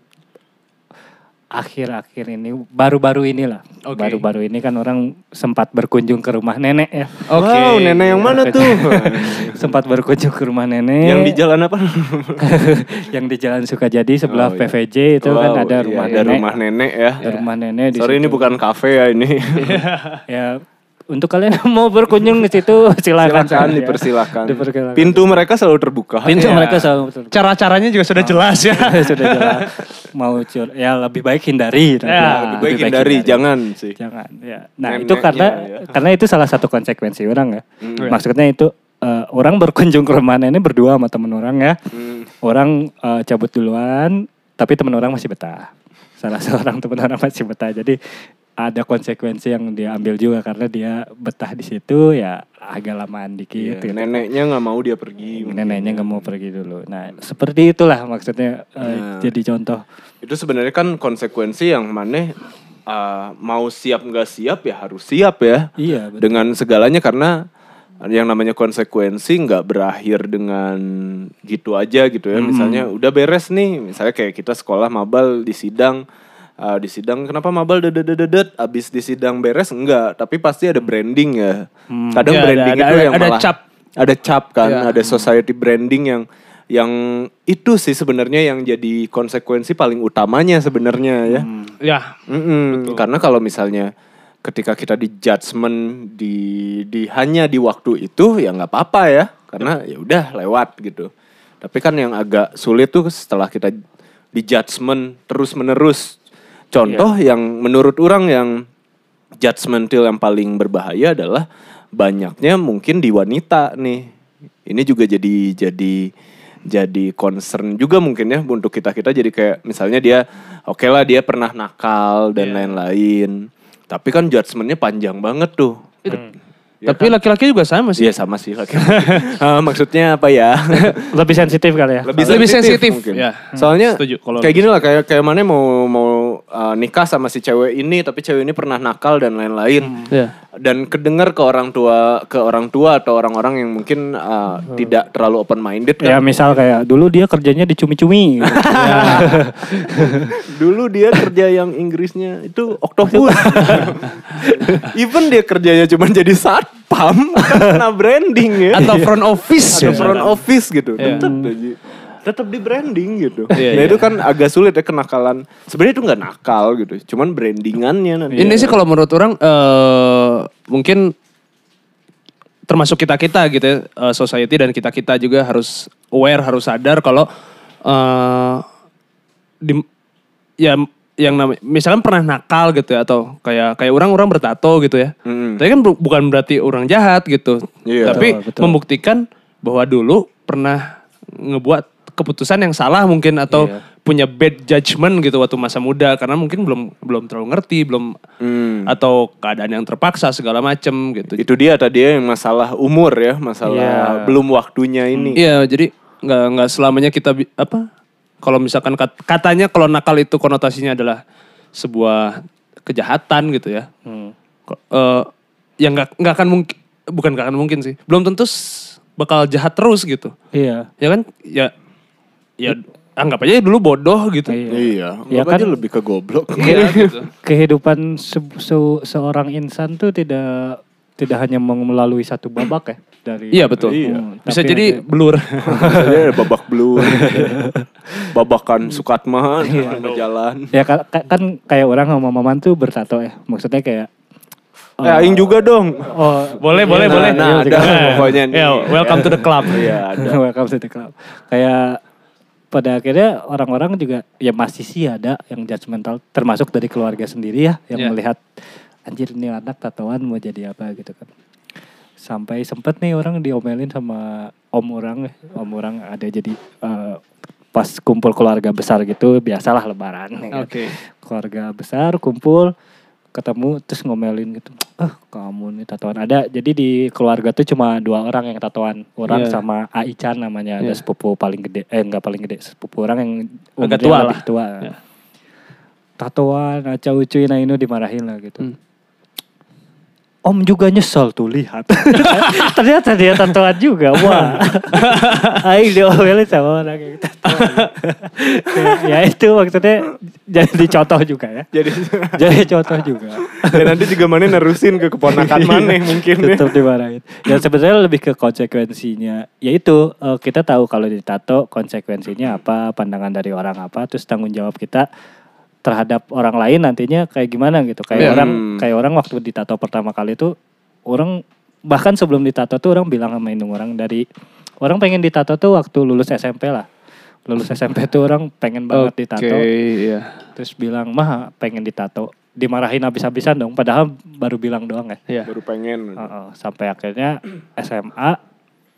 Akhir-akhir ini baru-baru inilah. Oke. Baru-baru ini kan orang sempat berkunjung ke rumah nenek ya. Oke. Wow, nenek yang mana tuh? sempat berkunjung ke rumah nenek. yang di jalan apa? yang di Jalan Sukajadi sebelah Oh, iya. PVJ itu kan Wow, ada iya, rumah ada nenek. rumah nenek ya. Ada rumah nenek di Sorry ini situ. bukan kafe ya ini. Ya untuk kalian yang mau berkunjung di situ silakan. Silakan Ya. dipersilakan. Dipersilakan. Pintu mereka selalu terbuka. Pintu Iya. mereka selalu terbuka. Cara-caranya juga sudah jelas ya. sudah jelas mau cur ya lebih baik hindari Ya, Lebih baik hindari, jangan sih. jangan ya nah Neneknya, itu karena ya. karena itu salah satu konsekuensi orang ya Hmm. maksudnya itu eh, orang berkunjung ke rumah nenek berdua sama temen orang ya Hmm. orang eh, cabut duluan tapi temen orang masih betah salah seorang temen orang masih betah jadi ada konsekuensi yang dia ambil juga karena dia betah di situ ya agak lamaan Iya, dikit. gitu. neneknya nggak mau dia pergi. Neneknya nggak mau pergi dulu. Nah seperti itulah maksudnya eh, Nah. jadi contoh. Itu sebenarnya kan konsekuensi yang mana uh, mau siap nggak siap ya harus siap ya. Iya betul. dengan segalanya karena yang namanya konsekuensi nggak berakhir dengan gitu aja gitu ya. Misalnya udah beres nih, misalnya kayak kita sekolah mabal di sidang uh, di sidang kenapa mabal dedet abis di sidang beres enggak, tapi pasti ada branding ya. Kadang Ya, branding ada- itu ada- yang ada malah cap. ada cap kan, Ya. ada society branding yang yang itu sih sebenarnya yang jadi konsekuensi paling utamanya sebenarnya ya. Ya, Mm-mm, Karena kalau misalnya ketika kita di judgement di di hanya di waktu itu ya nggak apa-apa ya karena ya udah lewat gitu. Tapi kan yang agak sulit tuh setelah kita di judgement terus menerus. Contoh yang menurut orang yang judgmental yang paling berbahaya adalah banyaknya mungkin di wanita nih. Ini juga jadi jadi jadi concern juga mungkin ya untuk kita kita jadi kayak misalnya dia oke lah dia pernah nakal dan lain-lain. Tapi kan judgementnya panjang banget tuh. Ya tapi laki-laki juga sama sih. Iya sama sih laki Ah, maksudnya apa ya? Lebih sensitif kali ya. Lebih, Lebih sensitif, mungkin. ya. Soalnya Setuju, kalau- kayak gini lah kayak kayak mana mau mau uh, nikah sama si cewek ini tapi cewek ini pernah nakal dan lain-lain. Iya. Dan kedengar ke orang tua ke orang tua atau orang-orang yang mungkin uh, tidak terlalu open minded Ya kan. misal kayak dulu dia kerjanya di cumi-cumi. gitu. Dulu dia kerja yang Inggrisnya itu octopus. Even dia kerjanya cuma jadi satpam karena branding ya. Atau front office. Atau front misalkan. office gitu. Iya. Tetap aja. Tetap di branding gitu. Iya, nah iya. itu kan agak sulit ya kenakalan. Sebenarnya itu nggak nakal gitu. Cuman brandingannya nanti. Ini sih kalau menurut orang eh mungkin termasuk kita kita gitu ya, eh, society dan kita kita juga harus aware harus sadar kalau eh di ya yang namanya misalkan pernah nakal gitu ya atau kayak kayak orang-orang bertato gitu ya. Mm. Tapi kan bu- bukan berarti orang jahat gitu. Iya. Tapi Betul, betul. membuktikan bahwa dulu pernah ngebuat keputusan yang salah mungkin atau Iya. punya bad judgment gitu waktu masa muda karena mungkin belum belum terlalu ngerti, belum Hmm. atau keadaan yang terpaksa segala macem gitu. Itu dia tadi ya yang masalah umur ya, masalah Iya. belum waktunya ini. Iya, jadi nggak nggak selamanya kita apa? Kalau misalkan kat- katanya kalau nakal itu konotasinya adalah sebuah kejahatan gitu ya. Hmm. Ko- eh, yang nggak nggak akan mungkin bukan nggak akan mungkin sih. Belum tentu bakal jahat terus gitu. Iya. Ya kan? Ya ya anggap aja dulu bodoh gitu. Iya. Iya, Ya aja kan- lebih ke goblok. Iya gitu. Kehidupan se- se- seorang insan tuh tidak tidak hanya melalui satu babak ya dari Iya betul. Hmm, Bisa tapi jadi ada- blur. Jadi ada babak belur. Babakan Sukatma Iya. jalan. ya ka- ka- kan kayak orang sama maman tuh bertato ya maksudnya kayak Eh, aing juga dong. oh boleh, boleh, Nah, boleh. nah, ada pokoknya nih. Ya, welcome to the club. Iya, welcome to the club kayak pada akhirnya orang-orang juga ya masih sih ada yang judgmental termasuk dari keluarga sendiri ya yang Iya. melihat anjir ini anak tatoan mau jadi apa gitu kan sampai sempet nih orang diomelin sama om orang om orang ada jadi eh, pas kumpul keluarga besar gitu biasalah lebaran ya kan. Keluarga besar kumpul ketemu terus ngomelin gitu ah kamu nih tatoan ada jadi di keluarga tuh cuma dua orang yang tatoan orang Iya. sama Aichan namanya ada Iya. sepupu paling gede eh enggak paling gede sepupu orang yang Agak tua lebih lah. tua Iya. tatoan aca ucuy nah ini dimarahin lah gitu Hmm. Om juga nyesel tuh lihat. Ternyata dia tatoan juga. Wah. Aing diomelin sama orang yang tatoan. ya itu maksudnya jadi contoh juga ya. Jadi Jadi contoh juga. dan nanti juga mana nerusin ke keponakan mana mungkin ya. Tetap dimarahin. Ya sebenarnya lebih ke konsekuensinya. Yaitu eh, kita tahu kalau ditato konsekuensinya apa, pandangan dari orang apa, terus tanggung jawab kita terhadap orang lain nantinya kayak gimana gitu. Kayak Iya. orang Hmm. kayak orang waktu ditato pertama kali itu orang bahkan sebelum ditato tuh orang bilang sama indung orang dari orang pengen ditato tuh waktu lulus SMP lah. Lulus SMP tuh orang pengen banget ditato. iya. Terus bilang, "Mah, pengen ditato." Dimarahin habis-habisan dong padahal baru bilang doang ya. Iya. Baru pengen. Heeh, sampai akhirnya SMA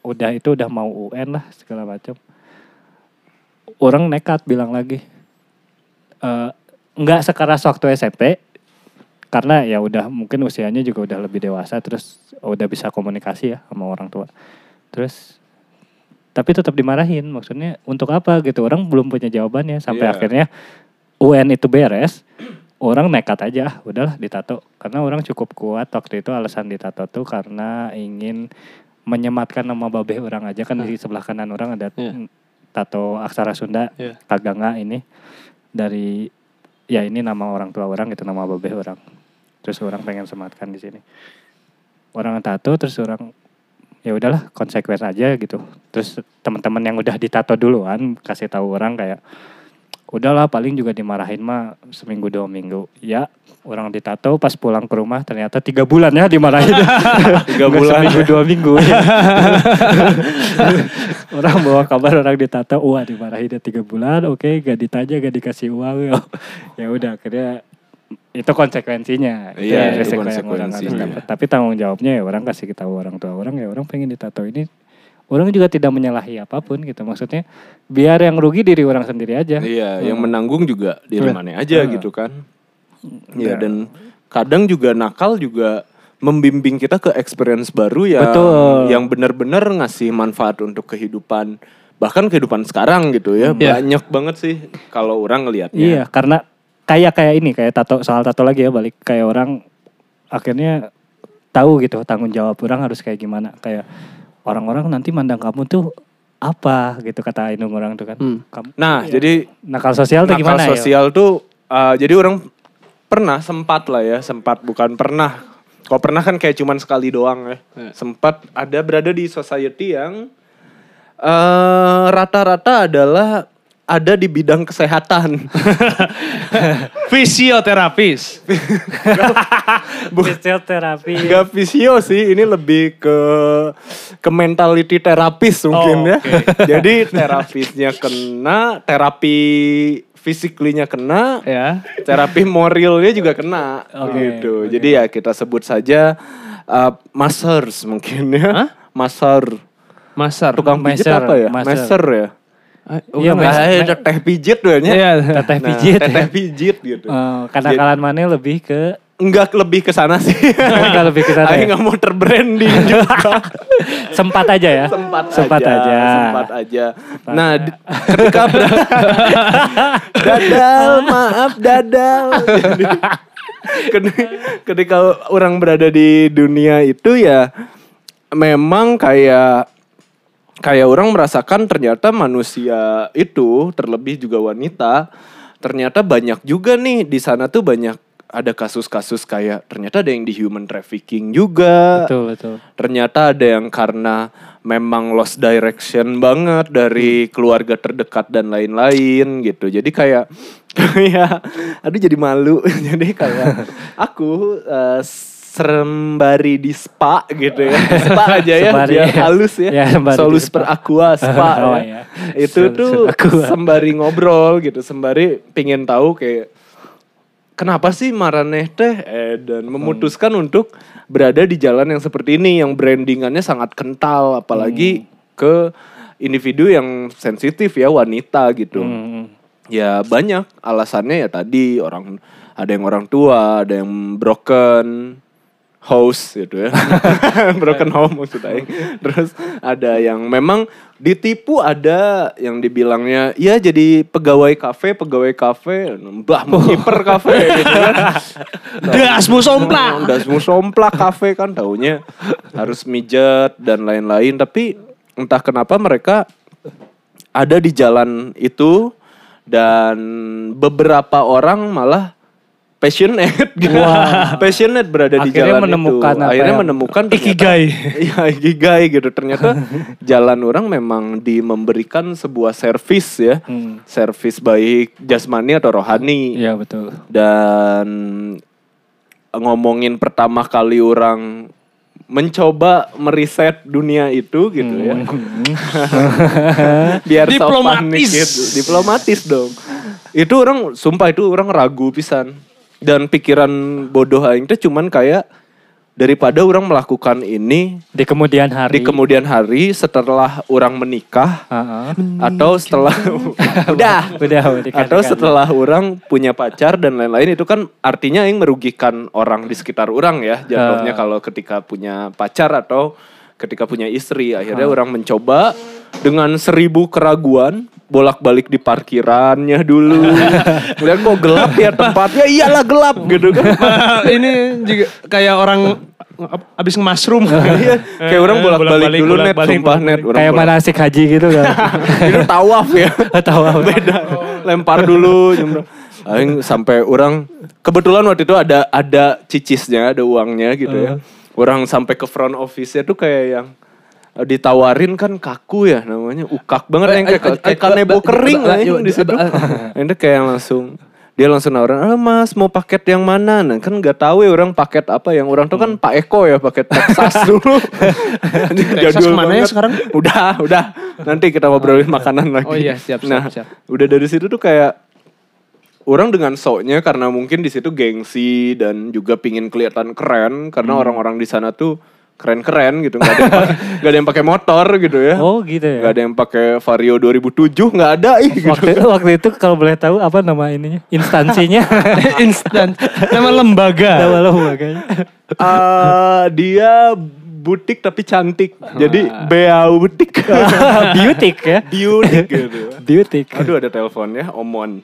udah itu udah mau UN lah segala macam. Orang nekat bilang lagi. eh nggak sekeras waktu SMP. karena ya udah mungkin usianya juga udah lebih dewasa terus udah bisa komunikasi ya sama orang tua terus tapi tetap dimarahin maksudnya untuk apa gitu orang belum punya jawabannya sampai Iya. akhirnya UN itu beres orang nekat aja "Ah, udahlah ditato karena orang cukup kuat waktu itu alasan ditato tuh karena ingin menyematkan nama babeh orang aja kan di sebelah kanan orang ada Iya. tato aksara Sunda Iya. Kaganga ini dari ya ini nama orang tua orang gitu nama babeh orang. Terus orang pengen sematkan di sini. Orang tato terus orang ya udahlah konsekuen aja gitu. Terus teman-teman yang udah ditato duluan kasih tahu orang kayak udahlah paling juga dimarahin mah seminggu dua minggu. Ya orang ditato pas pulang ke rumah ternyata tiga bulan ya dimarahin. Tiga bulan. seminggu dua minggu. Orang bawa kabar orang ditato wah dimarahin ya tiga bulan. Oke gak ditanya gak dikasih uang. Ya udah akhirnya itu konsekuensinya. Itu Iya, itu yang orang harus dapat. tapi tanggung jawabnya ya orang kasih tahu orang tua orang ya orang pengen ditato ini orang juga tidak menyalahi apa pun gitu maksudnya biar yang rugi diri orang sendiri aja Iya, yang menanggung juga diri Iya. mana aja Ah. gitu kan. Iya dan kadang juga nakal juga membimbing kita ke experience baru yang Betul. yang benar-benar ngasih manfaat untuk kehidupan bahkan kehidupan sekarang gitu ya. Iya. Banyak banget sih kalau orang ngelihatnya. Iya, karena kayak kayak ini kayak tato soal tato lagi ya balik kayak orang akhirnya tahu gitu tanggung jawab orang harus kayak gimana kayak orang-orang nanti mandang kamu tuh apa gitu kata indung orang tuh kan. Hmm. Kamu Nah, Iya. jadi nakal sosial tuh nakal gimana ya? sosial tuh uh, jadi orang pernah sempat lah ya, sempat bukan pernah. Kalau pernah kan kayak cuman sekali doang ya. Iya. Sempat ada berada di society yang eh, rata-rata adalah ada di bidang kesehatan. Fisioterapis. Fisioterapi. Gak visio sih, ini lebih ke ke mentality terapis mungkin Oh, ya. Jadi terapisnya kena, terapi physically-nya kena, ya. terapi moralnya juga kena Oke, gitu. oke. Jadi ya kita sebut saja uh, masseurs mungkin ya. Hah? Masseur. Masar. Tukang pijit Maser, apa ya? maser. Maser ya. Ah, Iya. Nah, ya, teh pijit doanya. Iya. Teteh Nah, pijit. Teteh pijit gitu. Eh, kenakalan mana lebih ke Enggak lebih ke sana sih. Enggak lebih ke sana Aing ya? nggak mau terbranding juga. sempat aja ya. sempat, sempat aja, aja. sempat aja. nah, di- ketika ber- dadal, maaf dadal. Ketika orang berada di dunia itu ya memang kayak kayak orang merasakan ternyata manusia itu terlebih juga wanita ternyata banyak juga nih di sana tuh banyak ada kasus-kasus kayak ternyata ada yang di human trafficking juga Betul, betul. ternyata ada yang karena memang lost direction banget dari keluarga terdekat dan lain-lain gitu. Jadi kayak kayak aduh jadi malu. jadi kayak aku eh, sembari di spa gitu ya. Spa aja ya Sembari, biar ya. halus ya. Ya, Solus per aqua spa Oh, ya. iya. Itu tuh sembari ngobrol gitu, sembari pingin tahu kayak kenapa sih Maraneh teh eh, dan memutuskan untuk berada di jalan yang seperti ini yang brandingannya sangat kental apalagi ke individu yang sensitif ya wanita gitu. Hmm. Ya banyak alasannya ya tadi orang ada yang orang tua, ada yang broken house gitu ya. broken home maksud aing. Terus ada yang memang ditipu ada yang dibilangnya ya jadi pegawai kafe, pegawai kafe, bah mau kiper kafe gitu kan. Dasmu somplak. Udah semua somplak kafe kan taunya harus mijet dan lain-lain tapi entah kenapa mereka ada di jalan itu dan beberapa orang malah passionate gitu. passionate berada di Akhirnya jalan menemukan itu. apa Akhirnya yang- menemukan ternyata- Ikigai. Iya ikigai gitu. Ternyata jalan orang memang di memberikan sebuah servis ya. Hmm. Servis baik jasmani atau rohani Iya, betul. dan ngomongin pertama kali orang mencoba meriset dunia itu gitu ya. Biar so Diplomatis. panik gitu. Diplomatis dong. Itu orang sumpah itu orang ragu pisan. Dan pikiran bodoh aing teh cuman kayak daripada orang melakukan ini Di kemudian hari. di kemudian hari setelah orang menikah Heeh. atau setelah udah Udah, atau setelah orang punya pacar dan lain-lain itu kan artinya yang merugikan orang di sekitar orang ya jatuhnya Ah. kalau ketika punya pacar atau ketika punya istri akhirnya orang mencoba dengan seribu keraguan bolak-balik di parkirannya dulu. Kemudian kok gelap ya tempatnya? Iyalah gelap gitu kan. Ini juga kayak orang abis nge-mushroom. Iya, kayak orang bolak-balik dulu net bolak-balik, sumpah net orang Kayak bolak- manasik haji gitu kan. itu tawaf ya. Tahu apa? beda. Lempar dulu Aing sampai orang kebetulan waktu itu ada ada cicisnya ada uangnya gitu ya. Orang sampai ke front office nya tuh kayak yang eh, ditawarin kan kaku ya namanya ukak banget yang kayak, kayak kanebo kering lah yang di situ ini kayak langsung dia langsung nawarin, ah mas mau paket yang mana? Nah kan nggak tahu ya orang paket apa yang orang tuh kan Pak Eko ya paket Texas dulu. Texas mana ya sekarang? Udah, udah. Nanti kita ngobrolin makanan lagi. Oh iya, siap, siap, Nah, siap. udah dari situ tuh kayak orang dengan soknya karena mungkin di situ gengsi dan juga pingin kelihatan keren karena Hmm. orang-orang di sana tuh keren-keren gitu nggak ada nggak ada yang pakai motor gitu ya Oh gitu ya. nggak ada yang pakai Vario 2007 nggak ada ih gitu. Waktu, waktu itu kalau boleh tahu apa nama ininya? Instansinya. Instan. Nama lembaga. Nama makanya. Ah, dia butik tapi cantik jadi Ah. beau butik Beautik ya. beauty gitu Beautik. Aduh ada telepon ya, Omon.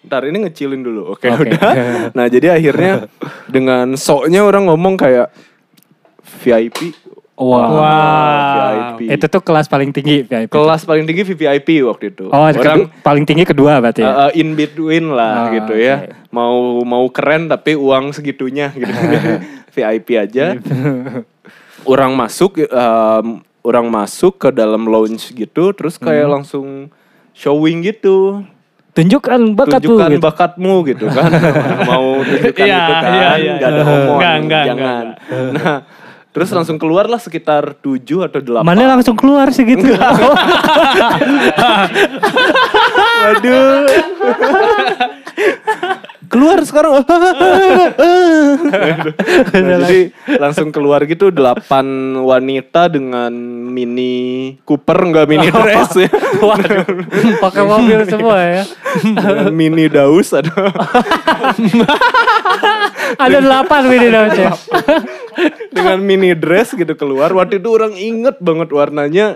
Ntar ini ngecilin dulu. Oke, Oke. udah. Nah, jadi akhirnya dengan soknya orang ngomong kayak VIP. Wow. Wow. VIP. Itu tuh kelas paling tinggi VIP. Kelas paling tinggi VIP waktu itu. Oh, orang paling tinggi kedua berarti ya. uh, in between lah Oh, gitu ya. oke. Mau mau keren tapi uang segitunya gitu. VIP aja. orang masuk um, orang masuk ke dalam lounge gitu terus kayak Hmm. langsung showing gitu. Tunjukkan bakatmu tunjukkan gitu. bakatmu gitu kan mau tunjukkan Iya, itu kan iya, iya. nggak ada homon Nggak, nggak, jangan nah terus langsung keluar lah sekitar 7 atau 8 Mana langsung keluar sih gitu. waduh keluar sekarang Nah, jadi langsung keluar gitu delapan wanita dengan mini Cooper enggak mini dress ya Waduh. Pakai mobil semua ya. mini daus ada Ada delapan ini namanya. dengan mini dress gitu keluar. Waktu itu orang inget banget warnanya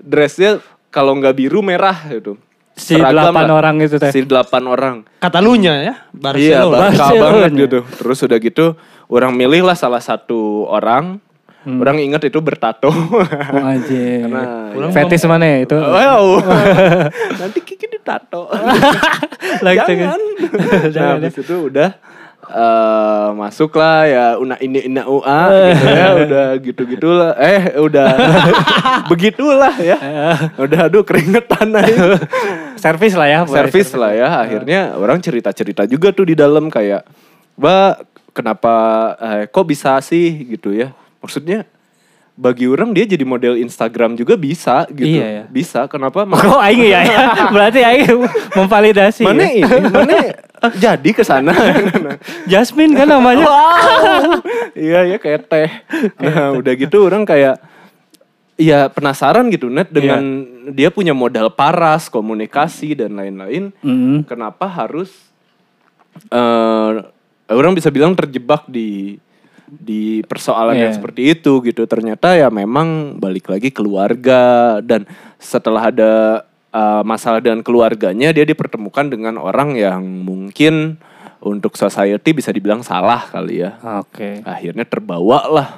dressnya kalau nggak biru merah gitu. Si Seragam delapan lah. orang itu teh. Si delapan orang. Katalunya ya. Iya, Barcelona. bangka Barcelona. banget gitu. Terus udah gitu orang milih lah salah satu orang. Hmm. Orang inget itu bertato. Oh anjir. Karena Orang Fetis mana ya itu? Wow. Nanti Kiki ditato. Langsung. Jangan. nah, Jangan, habis itu udah eh masuk lah ya una ini ina ua gitu ya udah gitu gitulah eh udah begitulah ya udah aduh keringetan aja Servis lah ya. servis lah ya akhirnya orang cerita cerita juga tuh di dalam kayak mbak kenapa eh, kok bisa sih gitu ya maksudnya bagi orang dia jadi model Instagram juga bisa gitu Iya, ya. bisa kenapa Kok aing ya? Berarti aing memvalidasi. mana ya? ini mana jadi ke sana Jasmine kan namanya. iya ya kayak teh nah udah gitu orang kayak Iya penasaran gitu net dengan dia punya modal paras komunikasi dan lain-lain Mm. kenapa harus eh orang bisa bilang terjebak di di persoalan yang Iya. seperti itu gitu ternyata ya memang balik lagi keluarga dan setelah ada eh, masalah dengan keluarganya dia dipertemukan dengan orang yang mungkin untuk society bisa dibilang salah kali ya Oke. akhirnya terbawa lah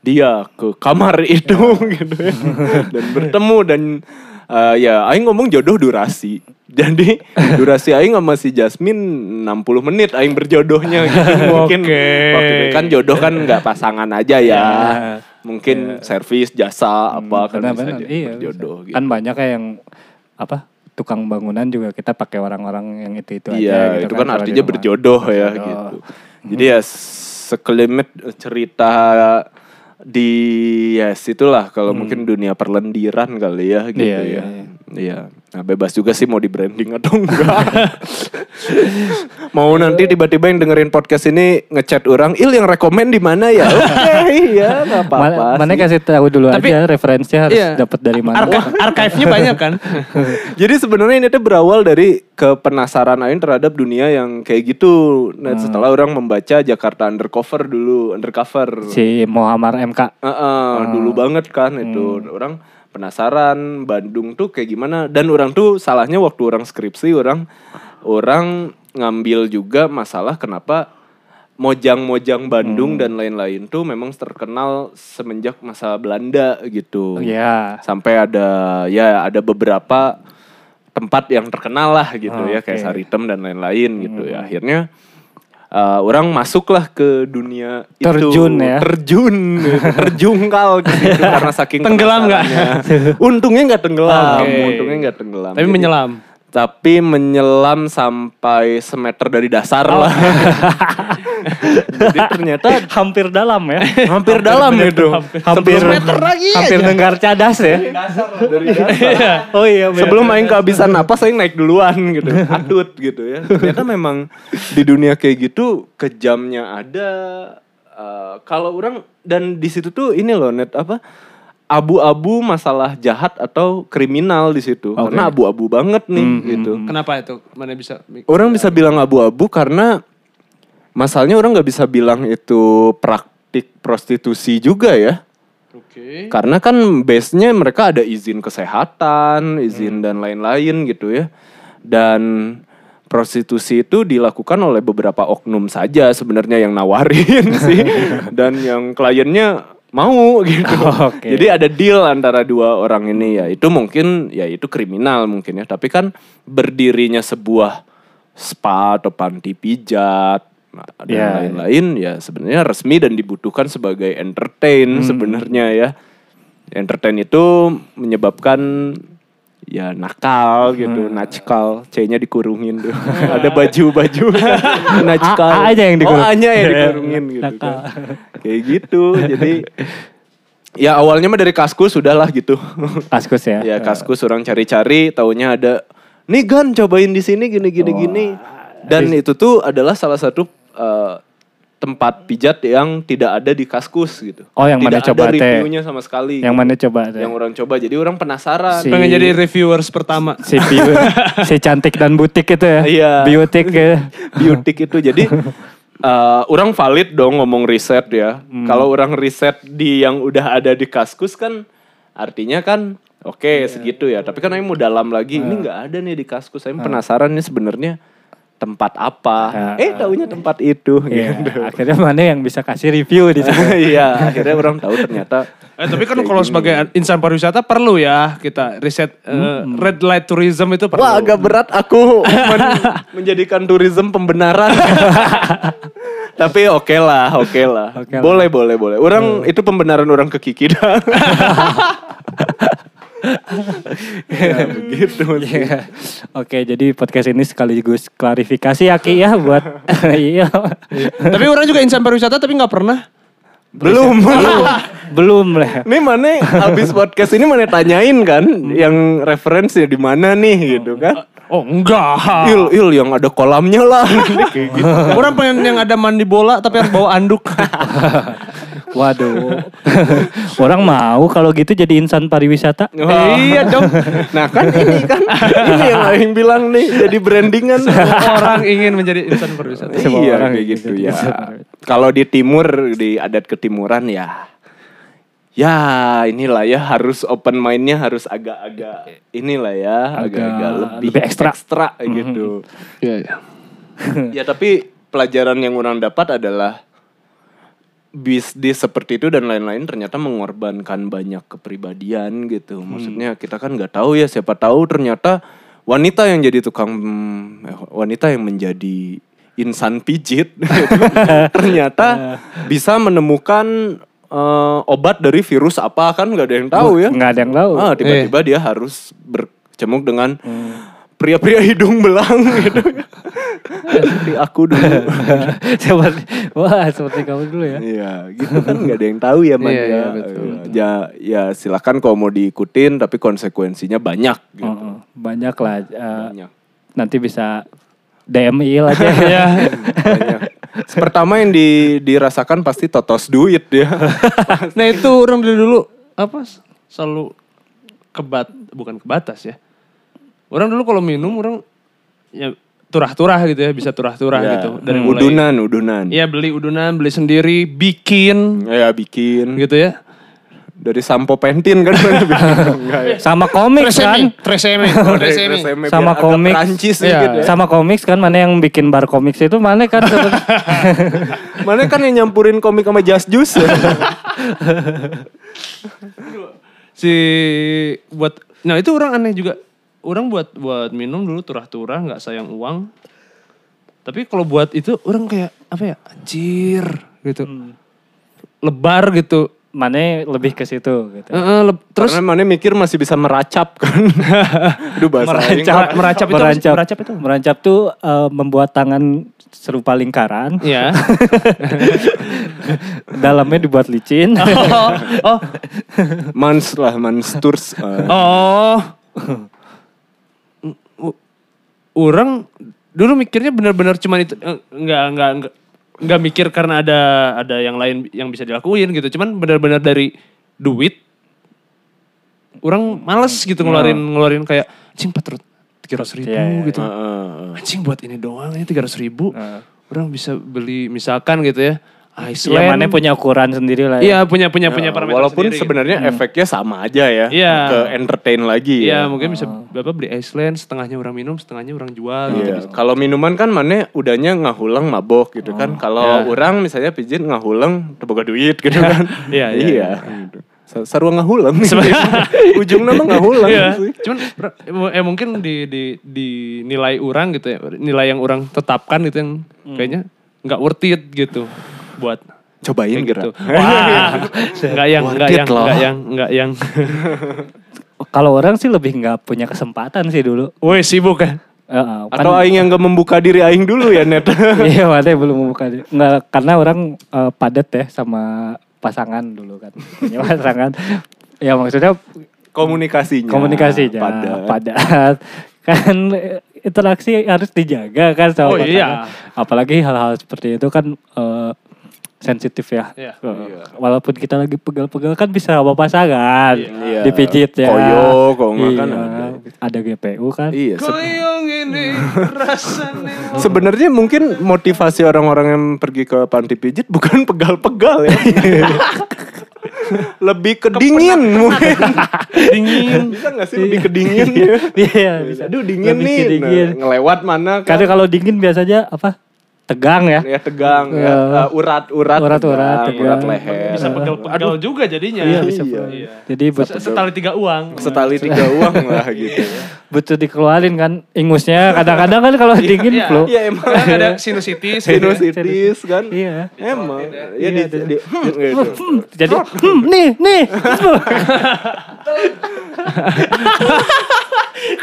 dia ke kamar itu gitu ya dan bertemu dan eh, ya Aing ngomong jodoh durasi jadi durasi Aing sama si Jasmine 60 menit Aing berjodohnya gitu mungkin Oke. waktu itu kan jodoh kan nggak pasangan aja ya Ya. mungkin servis jasa apa kan bisa Iya. berjodoh bisa. gitu Kan banyak kayak yang apa? Tukang bangunan juga kita pakai orang-orang yang itu itu Iya, aja. gitu itu kan di artinya rumah. berjodoh ya Berjodoh. gitu. Jadi ya sekelimet cerita di ya situlah kalau mungkin dunia perlendiran kali ya gitu Iya, ya. iya, iya. Iya. Nah bebas juga sih mau di branding atau enggak. mau nanti tiba-tiba yang dengerin podcast ini ngechat orang, il yang rekomend di mana ya? Oke, iya nggak apa-apa. Mana, mana sih. kasih tahu dulu Tapi- aja referensinya harus Iya. dapat dari mana. Arka- archive-nya banyak kan? Jadi sebenarnya ini tuh berawal dari kepenasaran Ain terhadap dunia yang kayak gitu. Nah, setelah orang membaca Jakarta Undercover dulu, undercover. si Muhammad MK. Heeh, dulu banget kan itu. Orang penasaran Bandung tuh kayak gimana dan orang tuh salahnya waktu orang skripsi orang orang ngambil juga masalah kenapa mojang-mojang Bandung dan lain-lain tuh memang terkenal semenjak masa Belanda gitu. Iya. Sampai ada ya ada beberapa tempat yang terkenal lah gitu Oh, ya kayak. Saritem dan lain-lain gitu ya. Akhirnya uh, orang masuklah ke dunia Terjun itu. ya. Terjun, gitu. terjungkal gitu karena saking Tenggelam nggak? Untungnya nggak tenggelam, Oke. untungnya nggak tenggelam. Tapi Jadi- menyelam. Tapi menyelam sampai semeter dari dasar lah. Jadi ternyata hampir dalam ya. hampir dalam itu. hampir meter lagi hampir dengar cadas ya. dari dasar. oh iya benar. Sebelum main kehabisan napas saya naik duluan gitu. Adut gitu ya. Ternyata memang di dunia kayak gitu kejamnya ada eh, kalau orang dan di situ tuh ini loh net apa abu-abu masalah jahat atau kriminal di situ. Oke. Karena abu-abu banget nih gitu. Kenapa itu? Mana bisa? Orang bisa bilang abu-abu karena masalahnya orang nggak bisa bilang itu praktik prostitusi juga ya. Oke. Karena kan base-nya mereka ada izin kesehatan, izin dan lain-lain gitu ya. Dan prostitusi itu dilakukan oleh beberapa oknum saja sebenarnya yang nawarin sih. Dan yang kliennya mau gitu. Oke. Jadi ada deal antara dua orang ini ya. Itu mungkin ya itu kriminal mungkin ya. Tapi kan berdirinya sebuah spa atau panti pijat nah, dan Ya, lain-lain ya sebenarnya resmi dan dibutuhkan sebagai entertain sebenarnya ya. Entertain itu menyebabkan ya nakal gitu, nackal, C-nya dikurungin tuh. Ada baju-baju nackal. A- A aja yang dikurung. Oh, A-nya ya dikurungin gitu Nakal. kan. Kayak gitu. Jadi ya awalnya mah dari kaskus sudahlah gitu. Kaskus ya. ya kaskus orang cari-cari taunya ada nih Gan cobain di sini gini gini gini dan itu tuh adalah salah satu eh, tempat pijat yang tidak ada di kaskus gitu. Oh, yang mana tidak coba ada teh? reviewnya sama sekali Yang mana coba tuh? yang orang coba jadi orang penasaran. Si- Pengen jadi reviewers pertama. si si cantik dan butik itu ya. Iya. Biotik ya. biotik itu. Jadi eh, orang valid dong ngomong riset ya. Kalau orang riset di yang udah ada di kaskus kan artinya kan oke segitu ya. Tapi kan saya mau dalam lagi. Ini nggak ada nih di kaskus. Saya penasaran nih sebenarnya tempat apa Ah. eh taunya tempat itu Iya, gitu akhirnya mana yang bisa kasih review di situ. iya akhirnya orang tahu ternyata Eh, tapi kan kalau sebagai insan pariwisata perlu ya kita riset eh, red light tourism itu perlu. Wah agak berat aku men- menjadikan turisme pembenaran. Tapi oke lah, oke lah. Oke lah. boleh, boleh, boleh. Orang itu pembenaran orang ke Kiki dah. ya, begitu. Iya. Oke, jadi podcast ini sekaligus klarifikasi ya Ki ya buat iya. tapi orang juga insan pariwisata tapi nggak pernah. Belum. Belum lah. Ini mana habis podcast ini mana tanyain kan yang referensi di mana nih gitu kan. Oh enggak. Il, il yang ada kolamnya lah. Gitu. Orang pengen yang ada mandi bola tapi harus bawa anduk. Waduh. Orang mau kalau gitu jadi insan pariwisata. Wah. iya dong. Nah kan ini kan ini yang Aing bilang nih jadi brandingan. Orang ingin menjadi insan pariwisata. Semua iya orang kayak gitu. ya. Kalau di timur di adat ketimuran ya ya inilah ya harus open mindnya harus agak-agak inilah ya agak-agak Agak lebih, lebih ekstra. ekstra gitu. Iya, iya. ya tapi pelajaran yang orang dapat adalah bisnis seperti itu dan lain-lain ternyata mengorbankan banyak kepribadian gitu. Maksudnya kita kan nggak tahu ya siapa tahu ternyata wanita yang jadi tukang eh, wanita yang menjadi insan pijit ternyata bisa menemukan eh, obat dari virus apa kan nggak ada yang tahu ya. Nggak ada yang tahu. Ah, tiba-tiba dia harus bercemuk dengan pria-pria hidung belang gitu. Seperti aku dulu. seperti wah seperti kamu dulu ya. Iya, gitu kan nggak ada yang tahu ya man Iya, ya. iya, betul, ya ya silakan kalau mau diikutin tapi konsekuensinya banyak gitu. Heeh. banyak lah. eh, Banyak. nanti bisa DM Il aja. ya Banyak. Pertama yang di, dirasakan pasti totos duit dia. nah itu orang dari dulu apa selalu kebat bukan kebatas ya orang dulu kalau minum orang ya turah-turah gitu ya bisa turah-turah Ya, gitu dari mulai udunan, udunan. Iya beli udunan beli sendiri bikin Ya bikin gitu ya dari sampo pentin kan Enggak ya. Sama komik kan. Treseme biar Sama komik. Perancis Iya. dikit ya. Sama komik kan mana yang bikin bar komik itu mana kan Mana kan yang nyampurin komik sama Just Juice ya. si buat nah itu orang aneh juga orang buat buat minum dulu turah-turah nggak sayang uang tapi kalau buat itu orang kayak apa ya anjir gitu lebar gitu mana lebih ke situ gitu. Heeh, leb- terus Terus mana mikir masih bisa meracap kan. Aduh bahasa aing. Mer- meracap itu merancap, Meracap itu? merancap tuh eh, membuat tangan serupa lingkaran, ya dalamnya dibuat licin. oh oh Mans lah, mansturs. Eh, oh orang dulu mikirnya benar-benar cuman itu eh, nggak nggak nggak mikir karena ada ada yang lain yang bisa dilakuin gitu. Cuman benar-benar dari duit orang males gitu ngeluarin ngeluarin kayak anjing empat tiga ratus ribu Iya, iya, gitu. eh, eh. anjing buat ini doang ini tiga ratus ribu. Heeh. orang bisa beli misalkan gitu ya Yang Iceland mana punya ukuran sendiri lah. iya ya. punya punya punya Ya, parameter Walaupun sendiri gitu. sebenarnya efeknya sama aja ya. Iya. Ke entertain lagi Iya ya. mungkin bisa bapak beli Iceland setengahnya orang minum setengahnya orang jual gitu Iya. Kalau minuman kan mana udahnya ngahulang mabok gitu kan. Kalau Ya. orang misalnya pijit ngahulang teboga duit gitu kan. Iya, iya, iya. Sa- Sarua ngahulang. Ujungnya mah ngahulang Iya. sih. Cuman eh mungkin di di di nilai orang gitu ya, nilai yang orang tetapkan gitu yang kayaknya nggak worth it gitu buat Cobain gitu. gitu. Wah, nggak yang nggak yang nggak yang nggak yang. Kalau orang sih lebih nggak punya kesempatan sih dulu. Woi sibuk kan? Heeh, kan- Atau aing yang gak membuka diri aing dulu ya net. Iya, mana belum membuka diri. Nggak, karena orang eh, padat ya sama pasangan dulu kan. Punya pasangan. Ya maksudnya Komunikasinya. komunikasinya padat. padat. Kan interaksi harus dijaga kan sama Oh, pasangan. iya. Apalagi hal-hal seperti itu kan eh, sensitif ya. Iya. Eh, Walaupun kita lagi pegal-pegal kan bisa sama pasangan. Iya. Dipijit ya. Koyo, kalau nggak kan Iya, ada. ada GPU kan. Iya. Goyang ini rasanya. Sebenarnya mungkin motivasi orang-orang yang pergi ke panti pijit bukan pegal-pegal ya. lebih ke dingin mungkin. Dingin. Bisa gak sih lebih ke dingin ya? Iya, bisa. Aduh dingin Lebih nih. ke dingin. Nah, ngelewat mana kan? Karena kalau dingin biasanya apa? Tegang ya. Ya tegang, Iya. ya, uh, urat-urat, Urat-urat, tegang, urat tegang. leher. Bisa pegel-pegel juga jadinya. Iya, bisa Iya. Iya. Jadi butuh, Setali tiga uang. Setali tiga uang lah gitu. butuh dikeluarin kan ingusnya. Kadang-kadang kan kalau dingin Iya. flu. Iya emang. Kadang ada sinusitis. Sinusitis kan. Iya. Emang. Ya Iya, di, di- hmm, gitu. Hmm, jadi hmm, nih nih.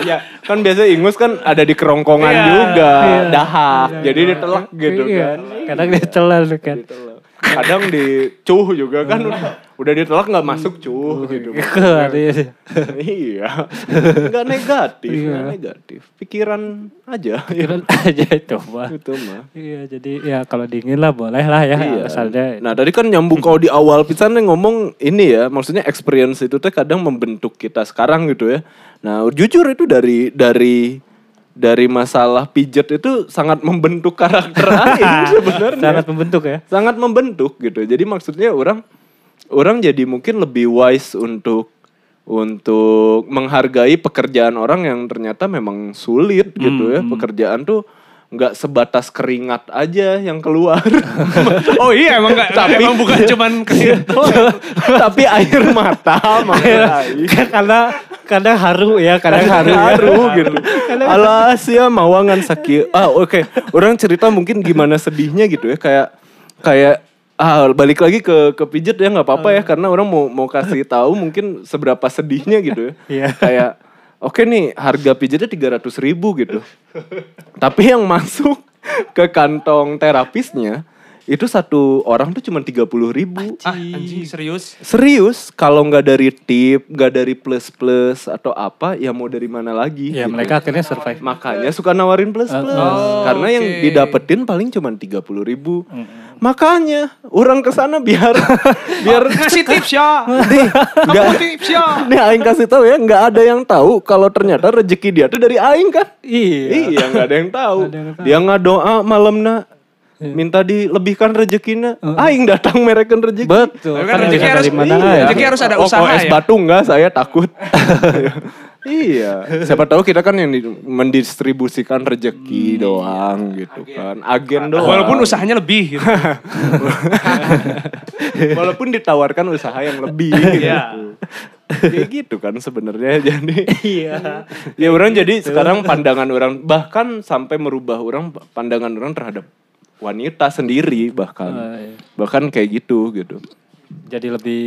Ya, kan biasa ingus kan ada di kerongkongan Iya. juga, Iya. dahak. Jadi ditelak gitu Iya. kan. Kadang dia telan kan. Kadang di cuh juga kan udah, udah ditelak nggak masuk cuh gitu. Keluar, iya. iya. Nggak negatif, Iya. nggak negatif. Pikiran aja. Pikiran aja itu mah. Itu mah. Iya jadi ya kalau dingin lah boleh lah ya Iya. asalnya. Nah tadi kan nyambung kalau di awal pizza nih ngomong ini ya, maksudnya experience itu teh kadang membentuk kita sekarang gitu ya. Nah jujur itu dari dari dari masalah pijet itu sangat membentuk karakter aing sebenarnya. Sangat membentuk ya. sangat membentuk gitu. Jadi maksudnya orang orang jadi mungkin lebih wise untuk untuk menghargai pekerjaan orang yang ternyata memang sulit gitu ya. Pekerjaan tuh nggak sebatas keringat aja yang keluar. Oh iya emang gak, Tapi- emang bukan cuman keringat. Tapi air mata maksud aing. karena kadang haru ya, kadang haru. ya. haru gitu. Alas ya mawangan sakit. Ah oke, orang cerita mungkin gimana sedihnya gitu ya kayak kayak ah balik lagi ke ke pijet ya nggak apa-apa ya karena orang mau mau kasih tahu mungkin seberapa sedihnya gitu ya. Iya. Kayak oke nih harga pijetnya tiga ratus ribu gitu. Tapi yang masuk ke kantong terapisnya itu satu orang tuh cuma tiga puluh ribu. Ah, anjing serius. Serius, kalau nggak dari tip, nggak dari plus plus atau apa, ya mau dari mana lagi? Ya gitu. mereka akhirnya survive. Makanya suka nawarin plus plus, Oh, karena yang oke. didapetin paling cuma tiga puluh ribu. Makanya orang ke sana biar biar Kasih tips ya. nggak Kamu tips ya. Nih Aing kasih tahu ya, nggak ada yang tahu kalau ternyata rezeki dia tuh dari Aing kan? Iya. Iya, nggak ada yang tahu. Yang. Dia nggak doa malamna minta dilebihkan rezekinya. Aing datang merekan rezeki. Betul. Tapi kan Kan rezeki harus- dari mana iya. ya? Rezeki harus ada Oh, usaha kalau es ya? batu enggak, saya takut. iya. Siapa tahu kita kan yang di- mendistribusikan rezeki doang gitu kan. Agen doang. Walaupun usahanya lebih gitu. Walaupun ditawarkan usaha yang lebih Iya. gitu. Kayak gitu kan sebenarnya jadi. Iya. ya orang jadi sekarang pandangan orang bahkan sampai merubah orang pandangan orang terhadap wanita sendiri bahkan. Oh, iya. Bahkan kayak gitu gitu. Jadi lebih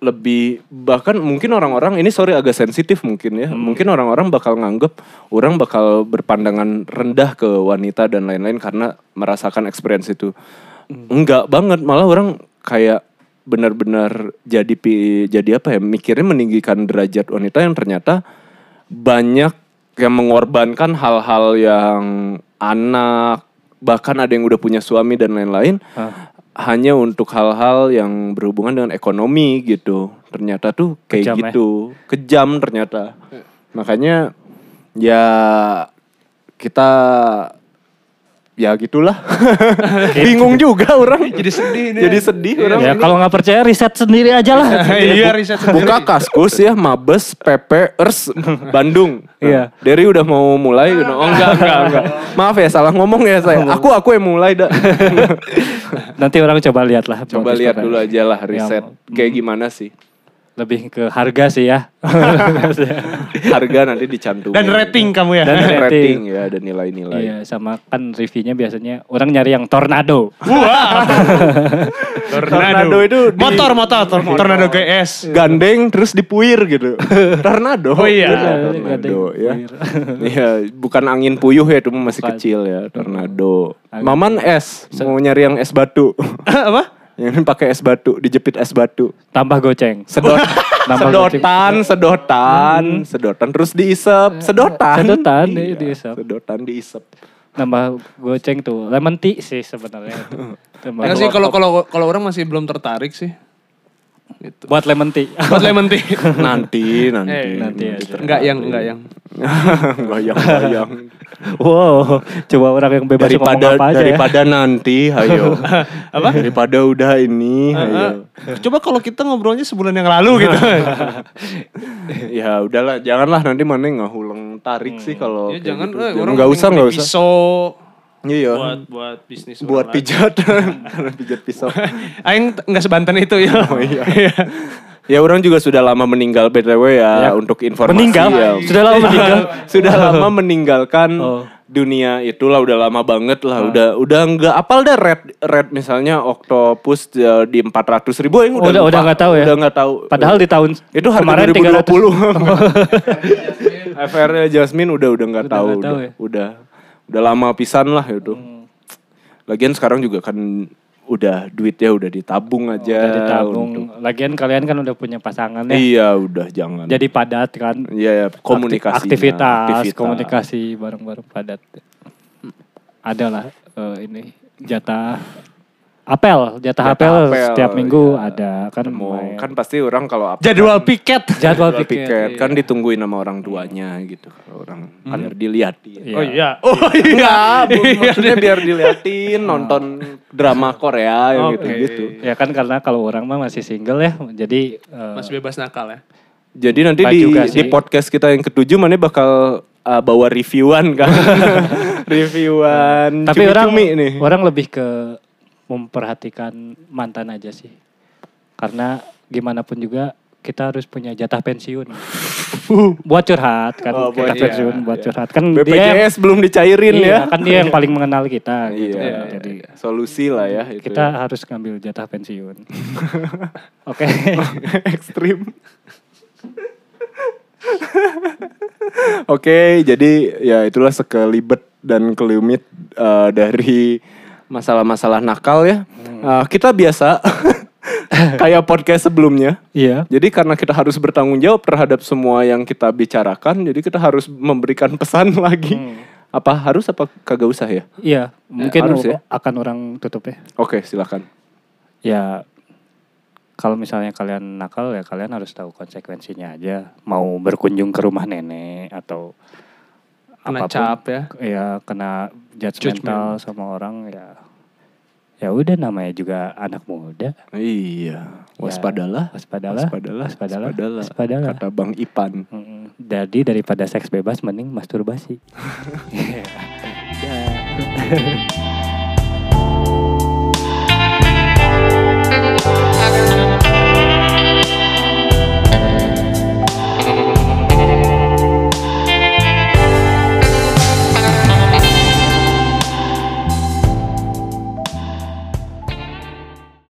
lebih bahkan mungkin orang-orang ini sorry agak sensitif mungkin ya mungkin orang-orang bakal nganggep orang bakal berpandangan rendah ke wanita dan lain-lain karena merasakan experience itu enggak banget malah orang kayak benar-benar jadi jadi apa ya mikirnya meninggikan derajat wanita yang ternyata banyak yang mengorbankan hal-hal yang anak bahkan ada yang udah punya suami dan lain-lain ah, hanya untuk hal-hal yang berhubungan dengan ekonomi gitu. Ternyata tuh kayak Kejam ya? gitu. Kejam ternyata. Makanya ya kita ya gitulah. Bingung juga orang. Jadi sedih nih. Jadi sedih orang. ya kalau nggak percaya riset sendiri aja lah. Iya riset sendiri. Buka kaskus ya, Mabes, PP, ERS, Bandung. Iya. Derry udah mau mulai. Oh enggak, enggak, enggak. Maaf ya, salah ngomong ya saya. Aku aku yang mulai dah. Nanti orang coba lihat lah. Coba lihat dulu aja lah riset. Ya, Kayak gimana sih? Lebih ke harga sih ya. Harga nanti dicantumin. Dan rating kamu ya. Dan rating. rating ya, ada nilai-nilai. Iya, sama kan reviewnya biasanya orang nyari yang tornado. Wah. Tornado itu di- motor motor tor- tornado GS. Gandeng terus dipuir gitu. Tornado. Oh iya. tornado ya. Iya, bukan angin puyuh ya, itu masih kecil ya, tornado. Angin Maman es, mau nyari yang es batu. Apa? Yang ini pakai es batu, dijepit es batu. Tambah goceng. Sedot, sedotan, sedotan, sedotan terus diisep, sedotan. Sedotan, Iya, iya, diisep. Sedotan diisep. Nambah goceng tuh. Lemon tea sih sebenarnya. Enggak sih kalau kalau kalau orang masih belum tertarik sih. Gitu. buat lemon tea. Buat lemon tea. Nanti, nanti, Eh, nanti ya. Enggak yang enggak yang. goyang, goyang. wow, coba orang yang bebas daripada ngomong apa aja ya. daripada nanti, ayo. Apa? Daripada udah ini, ayo. Coba kalau kita ngobrolnya sebulan yang lalu gitu. ya udahlah, janganlah nanti mana ngulang tarik sih kalau. ya jangan gitu. eh, Jangan, orang nggak usah, mending nggak beli usah. Pisau Iya. buat buat bisnis buat pijat, karena pijat pisau. Aing nggak sebanten itu ya. Oh iya. Ya orang juga sudah lama meninggal BTW ya, Ya. untuk informasi Meninggal? ya. Sudah lama meninggal? sudah lama meninggalkan Oh. dunia itulah udah lama banget lah. Udah udah nggak apal deh red red misalnya Octopus ya, di 400 ribu yang udah Udah- lupa. udah nggak tahu ya? Udah nggak tahu. Padahal di tahun itu harga kemarin 2020. FR Jasmine udah udah nggak Udah tahu, nggak tahu udah, ya? udah udah lama pisan lah itu. Lagian sekarang juga kan udah duitnya udah ditabung aja. udah ditabung. untuk- Lagian kalian kan udah punya pasangan ya. Iya udah jangan. Jadi padat kan. Iya ya, komunikasi. aktivitas, komunikasi bareng-bareng padat. Ada lah eh, ini jatah apel, jatah, apel, apel, setiap minggu iya. ada kan Mau lumayan. kan pasti orang kalau apa Jadwal piket. jadwal piket, piket iya. kan ditungguin sama orang tuanya gitu kalau orang biar diliatin. Iya. Oh iya. Oh iya. Enggak, bu- maksudnya biar diliatin nonton drama Korea yang Oke. gitu-gitu. Ya kan karena kalau orang mah masih single ya, jadi eh, Masih bebas nakal ya. Jadi nanti di juga di podcast kita yang ketujuh mana bakal uh, bawa reviewan kan. reviewan tapi orang cumi-cumi nih. orang lebih ke memperhatikan mantan aja sih. Karena gimana pun juga kita harus punya jatah pensiun. buat curhat kan, Oh, kita pensiun iya, buat iya. curhat kan dia BPJS belum dicairin iya, ya. kan dia yang paling mengenal kita gitu. Iya, Jadi solusi lah ya itu kita ya. harus ngambil jatah pensiun. Oke. ekstrim. Oke, jadi ya itulah sekelibet dan kelumit eh, dari masalah-masalah nakal ya. Hmm. Uh, kita biasa kayak podcast sebelumnya. Iya. Jadi karena kita harus bertanggung jawab terhadap semua yang kita bicarakan, jadi kita harus memberikan pesan lagi. Hmm. Apa harus apa kagak usah ya? Iya, mungkin harus ya. akan orang tutup ya. Oke, silakan. Ya kalau misalnya kalian nakal ya kalian harus tahu konsekuensinya aja. Mau berkunjung ke rumah nenek atau Kena apa pun. cap ya. Ya kena judgmental sama orang ya. Ya udah namanya juga anak muda. Iya, waspadalah. Waspadalah. Waspadalah. Waspadalah. Waspadalah. Waspadalah. Kata Bang Ipan. Mm-mm. Jadi daripada seks bebas mending masturbasi. Ya.